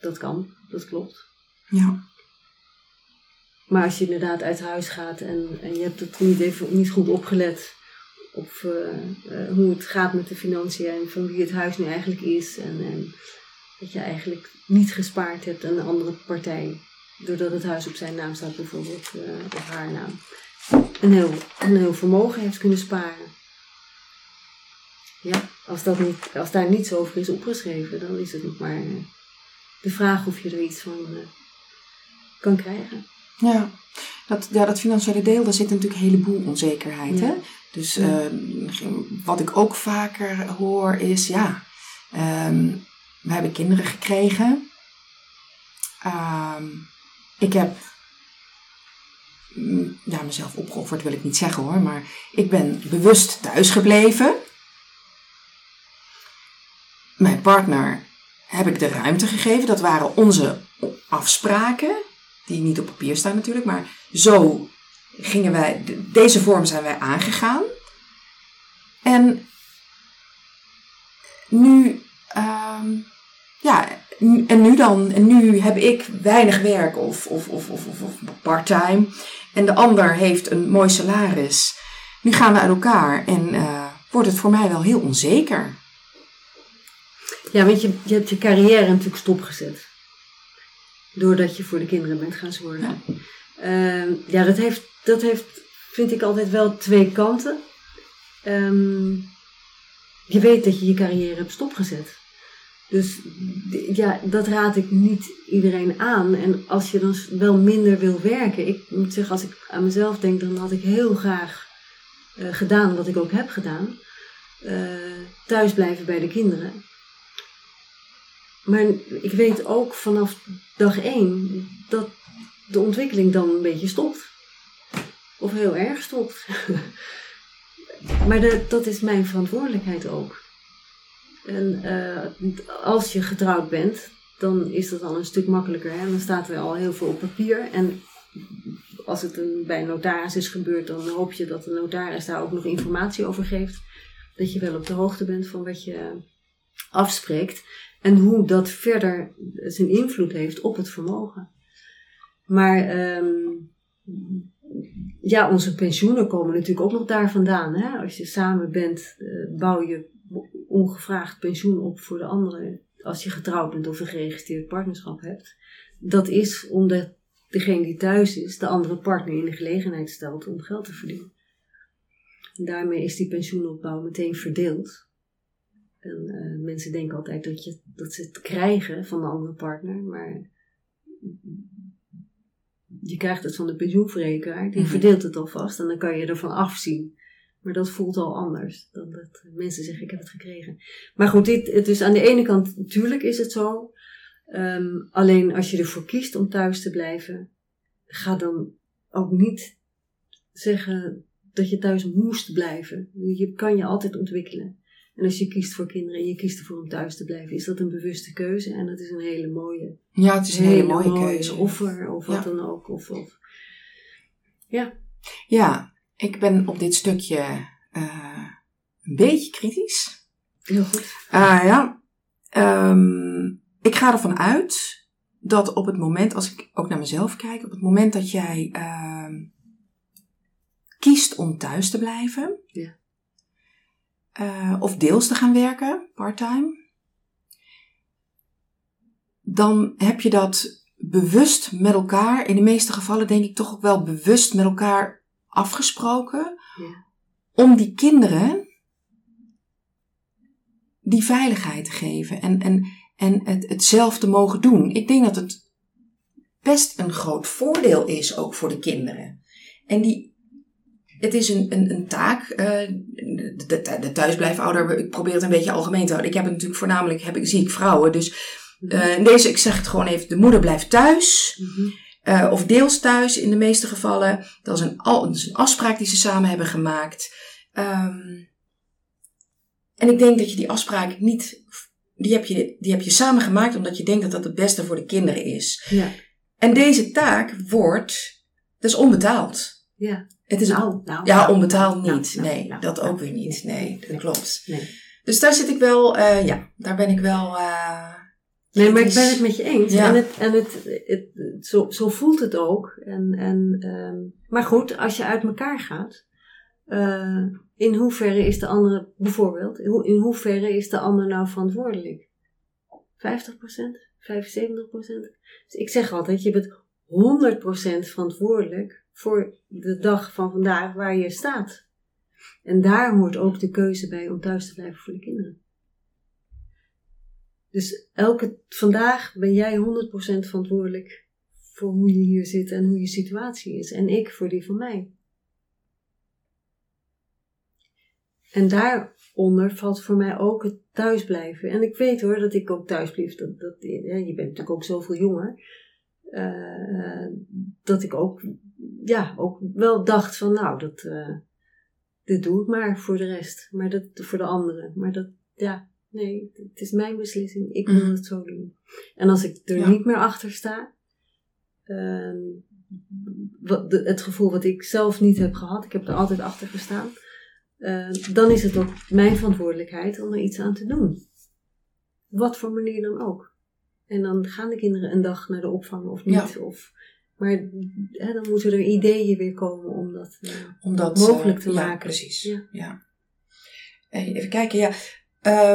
dat kan, dat klopt. Ja. Maar als je inderdaad uit huis gaat en, en je hebt het niet, even, niet goed opgelet op eh, eh, hoe het gaat met de financiën en van wie het huis nu eigenlijk is. En, en dat je eigenlijk niet gespaard hebt aan een andere partij. Doordat het huis op zijn naam staat bijvoorbeeld, eh, of haar naam. Een heel, een heel vermogen heeft kunnen sparen. Ja, als, dat niet, als daar niets over is opgeschreven, dan is het nog maar de vraag of je er iets van kan krijgen. Ja. Dat, ja, dat financiële deel, daar zit natuurlijk een heleboel onzekerheid. Ja. Hè? Dus Ja. eh, wat ik ook vaker hoor is, ja, ehm, we hebben kinderen gekregen. Ehm, ik heb mm, ja, mezelf opgeofferd, wil ik niet zeggen hoor, maar ik ben bewust thuis gebleven. Mijn partner heb ik de ruimte gegeven. Dat waren onze afspraken, die niet op papier staan natuurlijk, maar zo gingen wij, de- deze vorm zijn wij aangegaan. En nu, ehm, ja, en nu dan, en nu heb ik weinig werk of, of, of, of, of, of part-time. En de ander heeft een mooi salaris. Nu gaan we uit elkaar en eh, wordt het voor mij wel heel onzeker. Ja, want je, je hebt je carrière natuurlijk stopgezet. Doordat je voor de kinderen bent gaan zorgen. Ja, ja dat, heeft, dat heeft, vind ik altijd wel twee kanten. Ehm, je weet dat je je carrière hebt stopgezet. Dus ja, dat raad ik niet iedereen aan. En als je dan wel minder wil werken. Ik moet zeggen, als ik aan mezelf denk, dan had ik heel graag eh, gedaan wat ik ook heb gedaan. Eh, thuis blijven bij de kinderen. Maar ik weet ook vanaf dag één dat de ontwikkeling dan een beetje stopt. Of heel erg stopt. maar dat is mijn verantwoordelijkheid ook. En eh, als je getrouwd bent, dan is dat al een stuk makkelijker. Hè? Dan staat er al heel veel op papier. En als het een, bij een notaris is gebeurd, dan hoop je dat de notaris daar ook nog informatie over geeft. Dat je wel op de hoogte bent van wat je afspreekt. En hoe dat verder zijn invloed heeft op het vermogen. Maar ehm, ja, onze pensioenen komen natuurlijk ook nog daar vandaan. Hè? Als je samen bent, eh, bouw je ongevraagd pensioen op voor de anderen. Als je getrouwd bent of een geregistreerd partnerschap hebt. Dat is omdat degene die thuis is, de andere partner in de gelegenheid stelt om geld te verdienen. En daarmee is die pensioenopbouw meteen verdeeld. En uh, mensen denken altijd dat, je, dat ze het krijgen van de andere partner, maar je krijgt het van de pensioenverzekeraar, die Mhm. verdeelt het alvast en dan kan je ervan afzien. Maar dat voelt al anders dan dat mensen zeggen: Ik heb het gekregen. Maar goed, dit, het is aan de ene kant, natuurlijk is het zo. Um, alleen als je ervoor kiest om thuis te blijven, ga dan ook niet zeggen dat je thuis moest blijven. Je kan je altijd ontwikkelen. En als je kiest voor kinderen en je kiest ervoor om thuis te blijven, is dat een bewuste keuze. En dat is een hele mooie. Ja, het is een hele, mooie, keuze. Offer of wat dan ook. Of, of. Ja. Ja, ik ben op dit stukje uh, een beetje kritisch. Heel goed. Uh, ja. Um, ik ga ervan uit dat op het moment, als ik ook naar mezelf kijk, op het moment dat jij uh, kiest om thuis te blijven, ja. Uh, of deels te gaan werken, parttime, dan heb je dat bewust met elkaar, in de meeste gevallen denk ik toch ook wel bewust met elkaar afgesproken, ja. om die kinderen die veiligheid te geven. En, en en het, het zelf te mogen doen. Ik denk dat het best een groot voordeel is ook voor de kinderen. En die, het is een, een, een taak. Uh, de, de, de thuisblijfouder, ik probeer het een beetje algemeen te houden. Ik heb het natuurlijk voornamelijk, heb ik, zie ik vrouwen. Dus uh, deze, ik zeg het gewoon even, de moeder blijft thuis. Mm-hmm. Uh, of deels thuis in de meeste gevallen. Dat is een, dat is een afspraak die ze samen hebben gemaakt. Um, en ik denk dat je die afspraak niet die heb, je, die heb je samen gemaakt omdat je denkt dat dat het beste voor de kinderen is. Ja. En deze taak wordt, dat is onbetaald. Ja. Het is nou, nou, ja, nou, onbetaald nou, niet. nou, nee, nou, dat nou, ook weer niet. Nee, dat nee. klopt. Nee. Dus daar zit ik wel, uh, ja, daar ben ik wel. Uh, nee, maar ik ben het met je eens. Ja. En, het, en het, het, het, zo, zo voelt het ook. En, en, um, maar goed, als je uit elkaar gaat. Uh, in hoeverre is de andere, bijvoorbeeld, in hoeverre is de ander nou verantwoordelijk? 50%? 75%? Dus ik zeg altijd, je bent 100% verantwoordelijk voor de dag van vandaag waar je staat. En daar hoort ook de keuze bij om thuis te blijven voor de kinderen. Dus elke, vandaag ben jij 100% verantwoordelijk voor hoe je hier zit en hoe je situatie is. En ik voor die van mij. En daaronder valt voor mij ook het thuisblijven. En ik weet hoor dat ik ook thuis blijf. Dat, je bent natuurlijk ook zoveel jonger. Uh, dat ik ook, ja, ook wel dacht van nou, dat, uh, dit doe ik maar voor de rest. Maar dat voor de anderen. Maar dat, ja, nee, het is mijn beslissing. Ik wil Mhm. het zo doen. En als ik er Ja. niet meer achter sta, uh, wat, de, het gevoel wat ik zelf niet heb gehad, ik heb er altijd achter gestaan. Uh, dan is het ook mijn verantwoordelijkheid om er iets aan te doen. Wat voor manier dan ook. En dan gaan de kinderen een dag naar de opvang of niet. Of, maar hè, dan moeten er ideeën weer komen om dat, uh, om dat mogelijk uh, te ja, maken. Precies. Ja. Ja. Even kijken, ja.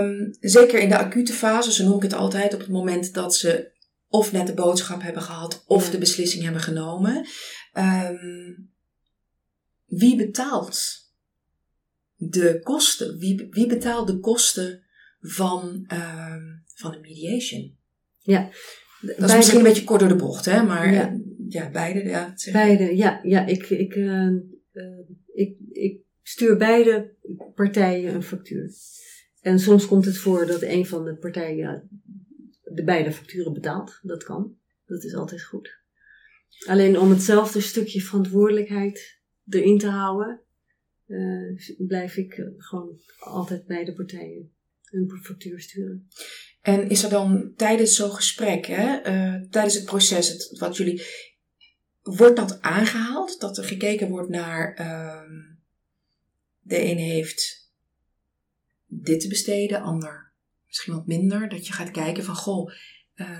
Um, zeker in de acute fase, zo noem ik het altijd, op het moment dat ze of net de boodschap hebben gehad of Ja. de beslissing hebben genomen. Um, wie betaalt de kosten? Wie, wie betaalt de kosten van, um, van de mediation? Ja. Dat is misschien een beetje kort door de bocht, hè? Maar Ja. Ja, beide. Ja, Beide, ja, ja ik, ik, uh, uh, ik, ik stuur beide partijen een factuur. En soms komt het voor dat een van de partijen de beide facturen betaalt. Dat kan. Dat is altijd goed. Alleen om hetzelfde stukje verantwoordelijkheid erin te houden, uh, blijf ik gewoon altijd beide partijen een factuur sturen. En is er dan tijdens zo'n gesprek, hè, uh, tijdens het proces, het, wat jullie, wordt dat aangehaald? Dat er gekeken wordt naar, uh, de ene heeft dit te besteden, ander misschien wat minder. Dat je gaat kijken van, goh, uh,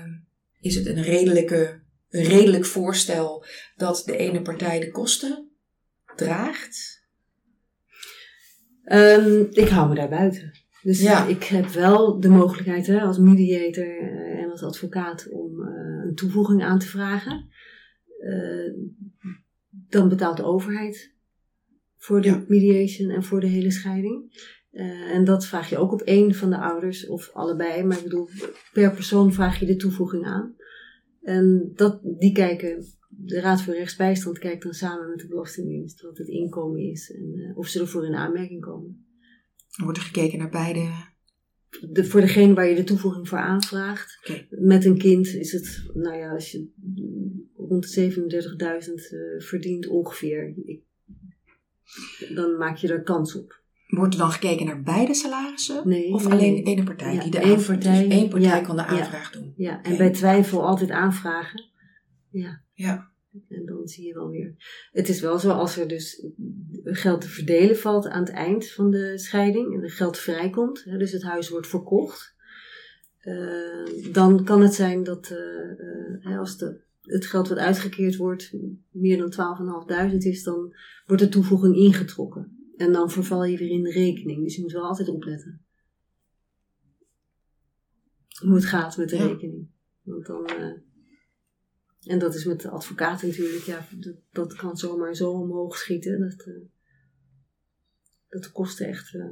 is het een redelijke, een redelijk voorstel dat de ene partij de kosten draagt? Um, ik hou me daar buiten. Dus Ja. ik heb wel de mogelijkheid hè, als mediator uh, en als advocaat om uh, een toevoeging aan te vragen. Uh, dan betaalt de overheid voor de Ja. mediation en voor de hele scheiding. Uh, en dat vraag je ook op één van de ouders of allebei. Maar ik bedoel, per persoon vraag je de toevoeging aan. En dat, die kijken, de Raad voor Rechtsbijstand kijkt dan samen met de Belastingdienst wat het inkomen is en uh, of ze ervoor in aanmerking komen. Er wordt er gekeken naar beide. De, voor degene waar je de toevoeging voor aanvraagt. Met een kind is het, nou ja, als je rond de 37.000 uh, verdient ongeveer. Ik dan maak je er kans op. Wordt er dan gekeken naar beide salarissen? Nee, Of nee, alleen één partij? Ja, die de één aanv- partij, Dus één partij ja, kan de ja. aanvraag doen. Ja, en bij twijfel altijd aanvragen. Ja. Ja. En dan zie je wel weer. Het is wel zo, als er dus geld te verdelen valt aan het eind van de scheiding, en er geld vrijkomt, hè, dus het huis wordt verkocht, eh, dan kan het zijn dat eh, eh, als de, het geld wat uitgekeerd wordt meer dan 12.500 is, dan wordt de toevoeging ingetrokken. En dan verval je weer in de rekening. Dus je moet wel altijd opletten. Hoe het gaat met de Ja. rekening. Want dan. En dat is met de advocaat natuurlijk, ja, dat, dat kan zomaar zo omhoog schieten. Dat, eh, dat de kosten echt eh,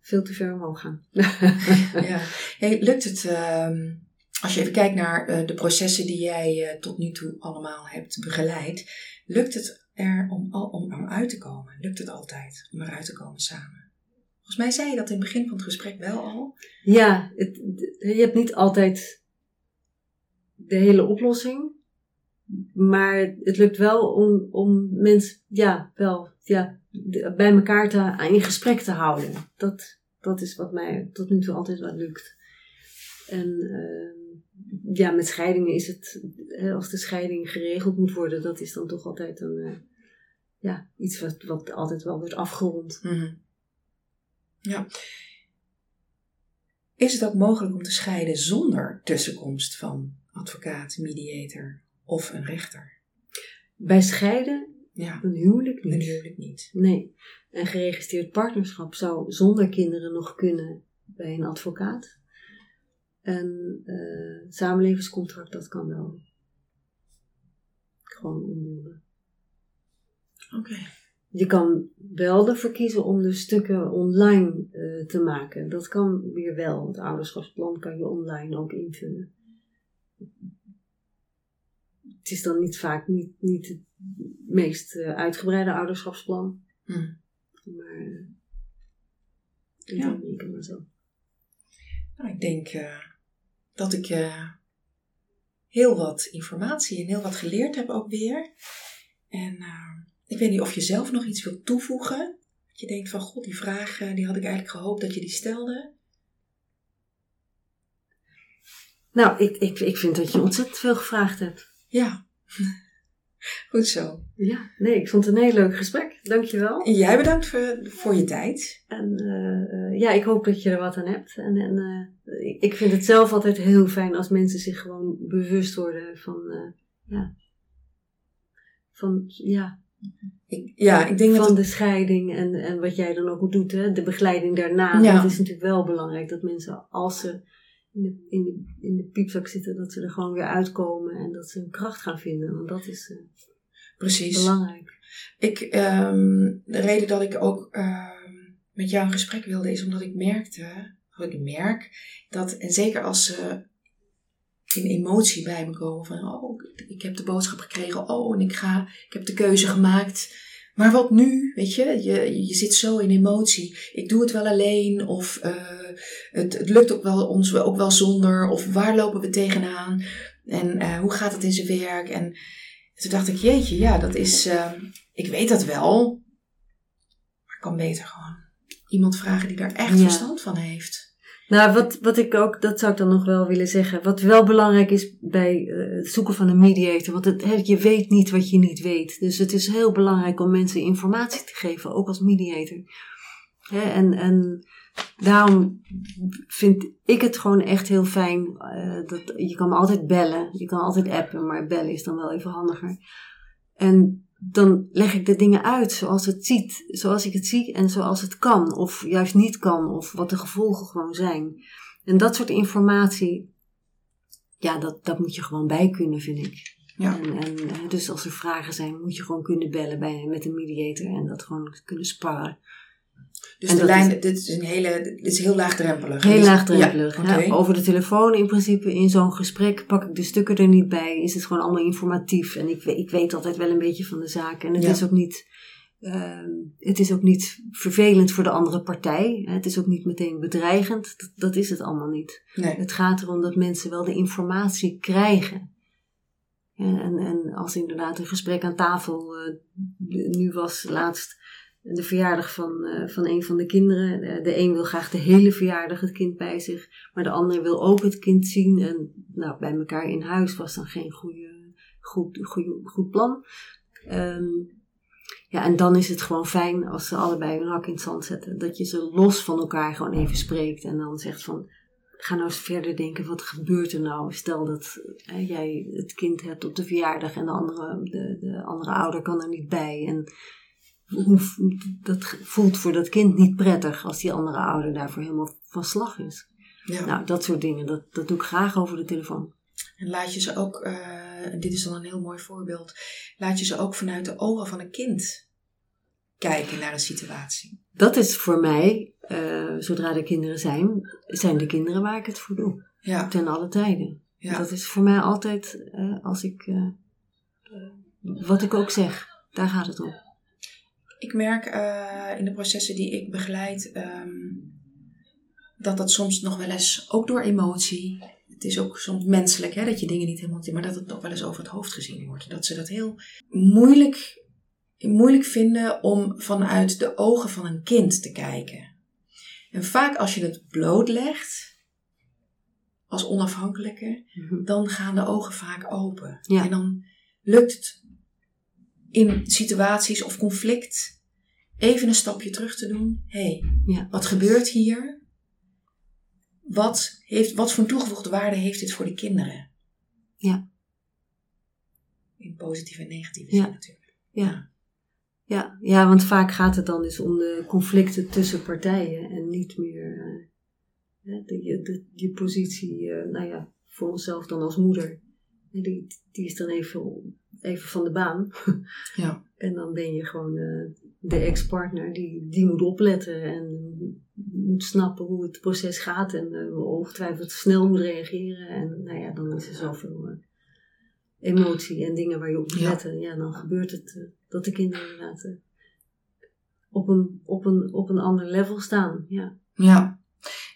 veel te ver omhoog gaan. ja. Hey, lukt het, ehm, als je even kijkt naar eh, de processen die jij tot nu toe allemaal hebt begeleid, lukt het er om, al, om eruit te komen? Lukt het altijd om eruit te komen samen? Volgens mij zei je dat in het begin van het gesprek wel al. Ja, het, je hebt niet altijd de hele oplossing. Maar het lukt wel om, om mensen, ja, wel, ja, bij elkaar te, in gesprek te houden. Dat, dat is wat mij tot nu toe altijd wel lukt. En ehm, ja, met scheidingen is het, als de scheiding geregeld moet worden, dat is dan toch altijd een, eh, ja, iets wat, wat altijd wel wordt afgerond. Ja. Is het ook mogelijk om te scheiden zonder tussenkomst van advocaat, mediator of een rechter? Bij scheiden, Ja, een huwelijk een niet. huwelijk niet. Nee, een geregistreerd partnerschap zou zonder kinderen nog kunnen bij een advocaat. Een eh, samenlevingscontract, dat kan wel. Gewoon omdoen. Oké. Je kan wel ervoor kiezen om de stukken online eh, te maken. Dat kan weer wel. Het ouderschapsplan kan je online ook invullen. Het is dan niet vaak niet, niet het meest eh, uitgebreide ouderschapsplan. Hm. Maar eh, in Ja. Maar zo. Nou, ik denk eh, dat ik heel wat informatie en heel wat geleerd heb ook weer. En ik weet niet of je zelf nog iets wilt toevoegen. Dat je denkt van, god, die vraag die had ik eigenlijk gehoopt dat je die stelde. Nou, ik, ik, ik vind dat je ontzettend veel gevraagd hebt. Ja, goed zo. Ja, nee, ik vond het een heel leuk gesprek. Dankjewel. En jij bedankt voor, voor je tijd. En eh, eh, ja, ik hoop dat je er wat aan hebt. En, en eh, ik- vind het zelf altijd heel fijn als mensen zich gewoon bewust worden van, ja, van, ja, Ik, ja, ik denk dat van het- de scheiding en, en wat jij dan ook doet, hè, de begeleiding daarna. Ja. Dat is natuurlijk wel belangrijk dat mensen als ze in de, in, de, in de piepzak zitten, dat ze er gewoon weer uitkomen en dat ze hun kracht gaan vinden. Want dat is eh, precies. belangrijk. Ik, ehm, de reden dat ik ook ehm, met jou een gesprek wilde is omdat ik merkte, of ik merk, dat, en zeker als ze in emotie bij me komen van, oh, ik heb de boodschap gekregen, oh, en ik ga, ik heb de keuze gemaakt. Maar wat nu? Weet je, je, je zit zo in emotie. Ik doe het wel alleen, of eh, het, het lukt ook wel ons ook wel zonder, of waar lopen we tegenaan? En eh, hoe gaat het in zijn werk? En toen dacht ik, jeetje, ja, dat is, eh, ik weet dat wel, maar ik kan beter gewoon iemand vragen die daar echt Ja. verstand van heeft. Nou, wat, wat ik ook, dat zou ik dan nog wel willen zeggen. Wat wel belangrijk is bij eh, het zoeken van een mediator. Want het, je weet niet wat je niet weet. Dus het is heel belangrijk om mensen informatie te geven, ook als mediator. En, en daarom vind ik het gewoon echt heel fijn. eh, dat, je kan me altijd bellen, je kan altijd appen, maar bellen is dan wel even handiger. En dan leg ik de dingen uit zoals het ziet, zoals ik het zie en zoals het kan, of juist niet kan, of wat de gevolgen gewoon zijn. En dat soort informatie, ja, dat, dat moet je gewoon bij kunnen, vind ik. Ja. En, en eh, dus als er vragen zijn, moet je gewoon kunnen bellen bij, met een mediator en dat gewoon kunnen sparren. Dus En de lijn, is- dit is een hele, dit is heel laagdrempelig. Heel Dus- laagdrempelig. Ja. Over de telefoon in principe, in zo'n gesprek pak ik de stukken er niet bij. Is het gewoon allemaal informatief. En ik, ik weet altijd wel een beetje van de zaak. En het Ja. is ook niet... ehm, het is ook niet vervelend voor de andere partij. Het is ook niet meteen bedreigend. Dat, dat is het allemaal niet. Nee. Het gaat erom dat mensen wel de informatie krijgen. En, en, en als inderdaad een gesprek aan tafel, uh, nu was laatst de verjaardag van, uh, van een van de kinderen. De, een wil graag de hele verjaardag het kind bij zich, maar de ander wil ook het kind zien. En nou, bij elkaar in huis was dan geen goede, goed, goed, plan. Um, ja, en dan is het gewoon fijn als ze allebei hun hak in het zand zetten. Dat je ze los van elkaar gewoon even spreekt en dan zegt van, ga nou eens verder denken, wat gebeurt er nou? Stel dat hè, jij het kind hebt op de verjaardag en de andere, de, de andere ouder kan er niet bij. En dat voelt voor dat kind niet prettig als die andere ouder daarvoor helemaal van slag is. Ja. Nou, dat soort dingen, dat, dat doe ik graag over de telefoon. En laat je ze ook, uh, dit is dan een heel mooi voorbeeld, laat je ze ook vanuit de ogen van een kind kijken naar een situatie. Dat is voor mij, uh, zodra er kinderen zijn, zijn de kinderen waar ik het voor doe. Ja. Ten alle tijden. Ja. Dat is voor mij altijd, uh, als ik, wat ik ook zeg, daar gaat het om. Ik merk in de processen die ik begeleid, um, dat dat soms nog wel eens, ook door emotie, het is ook soms menselijk hè, dat je dingen niet helemaal. maar dat het nog wel eens over het hoofd gezien wordt. Dat ze dat heel moeilijk, moeilijk vinden om vanuit de ogen van een kind te kijken. En vaak als je het blootlegt, als onafhankelijke, mhm. dan gaan de ogen vaak open. En dan lukt het in situaties of conflict even een stapje terug te doen. Hé, hey, ja. wat gebeurt hier? wat, heeft, wat voor toegevoegde waarde heeft dit voor de kinderen? Ja. In positieve en negatieve zin natuurlijk. Ja. ja. Ja, want vaak gaat het dan dus om de conflicten tussen partijen en niet meer uh, de, de, je positie, uh, nou ja, voor onszelf dan als moeder. Die, die is dan even, even van de baan. Ja. en dan ben je gewoon uh, de ex-partner die, die moet opletten en moet snappen hoe het proces gaat en uh, ongetwijfeld snel moet reageren. En nou ja, dan is er zoveel uh, emotie en dingen waar je op moet letten. Ja, dan gebeurt het uh, dat de kinderen inderdaad op, een, op, een, op een ander level staan. Ja. ja.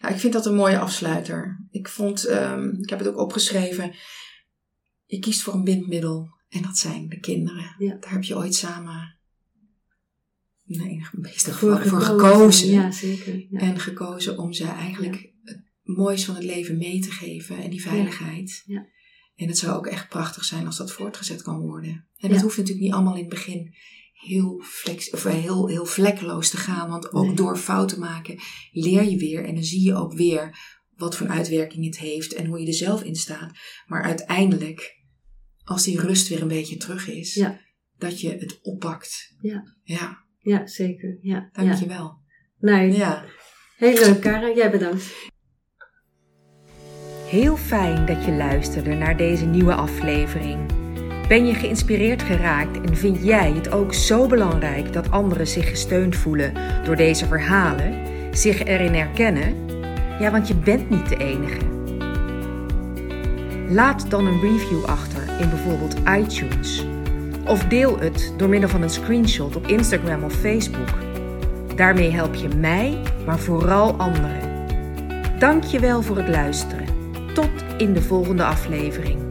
Ja, ik vind dat een mooie afsluiter. Ik vond, um, ik heb het ook opgeschreven, je kiest voor een bindmiddel en dat zijn de kinderen. Ja. Daar heb je ooit samen nee, meestal voor, voor gekozen. Ja, zeker. Ja. En gekozen om ze eigenlijk het mooiste van het leven mee te geven en die veiligheid. Ja. En het zou ook echt prachtig zijn als dat voortgezet kan worden. En dat hoeft natuurlijk niet allemaal in het begin heel, flex, of heel, heel vlekkeloos te gaan. Want ook door fouten maken leer je weer. En dan zie je ook weer wat voor uitwerking het heeft en hoe je er zelf in staat. Maar uiteindelijk, als die rust weer een beetje terug is, dat je het oppakt. Ja. ja. Ja, zeker. Ja, Dankjewel. Ja. Nee. Ja. Heel leuk, Kara. Jij bedankt. Heel fijn dat je luisterde naar deze nieuwe aflevering. Ben je geïnspireerd geraakt en vind jij het ook zo belangrijk dat anderen zich gesteund voelen door deze verhalen, zich erin herkennen? Ja, want je bent niet de enige. Laat dan een review achter in bijvoorbeeld iTunes of deel het door middel van een screenshot op Instagram of Facebook. Daarmee help je mij, maar vooral anderen. Dank je wel voor het luisteren. Tot in de volgende aflevering.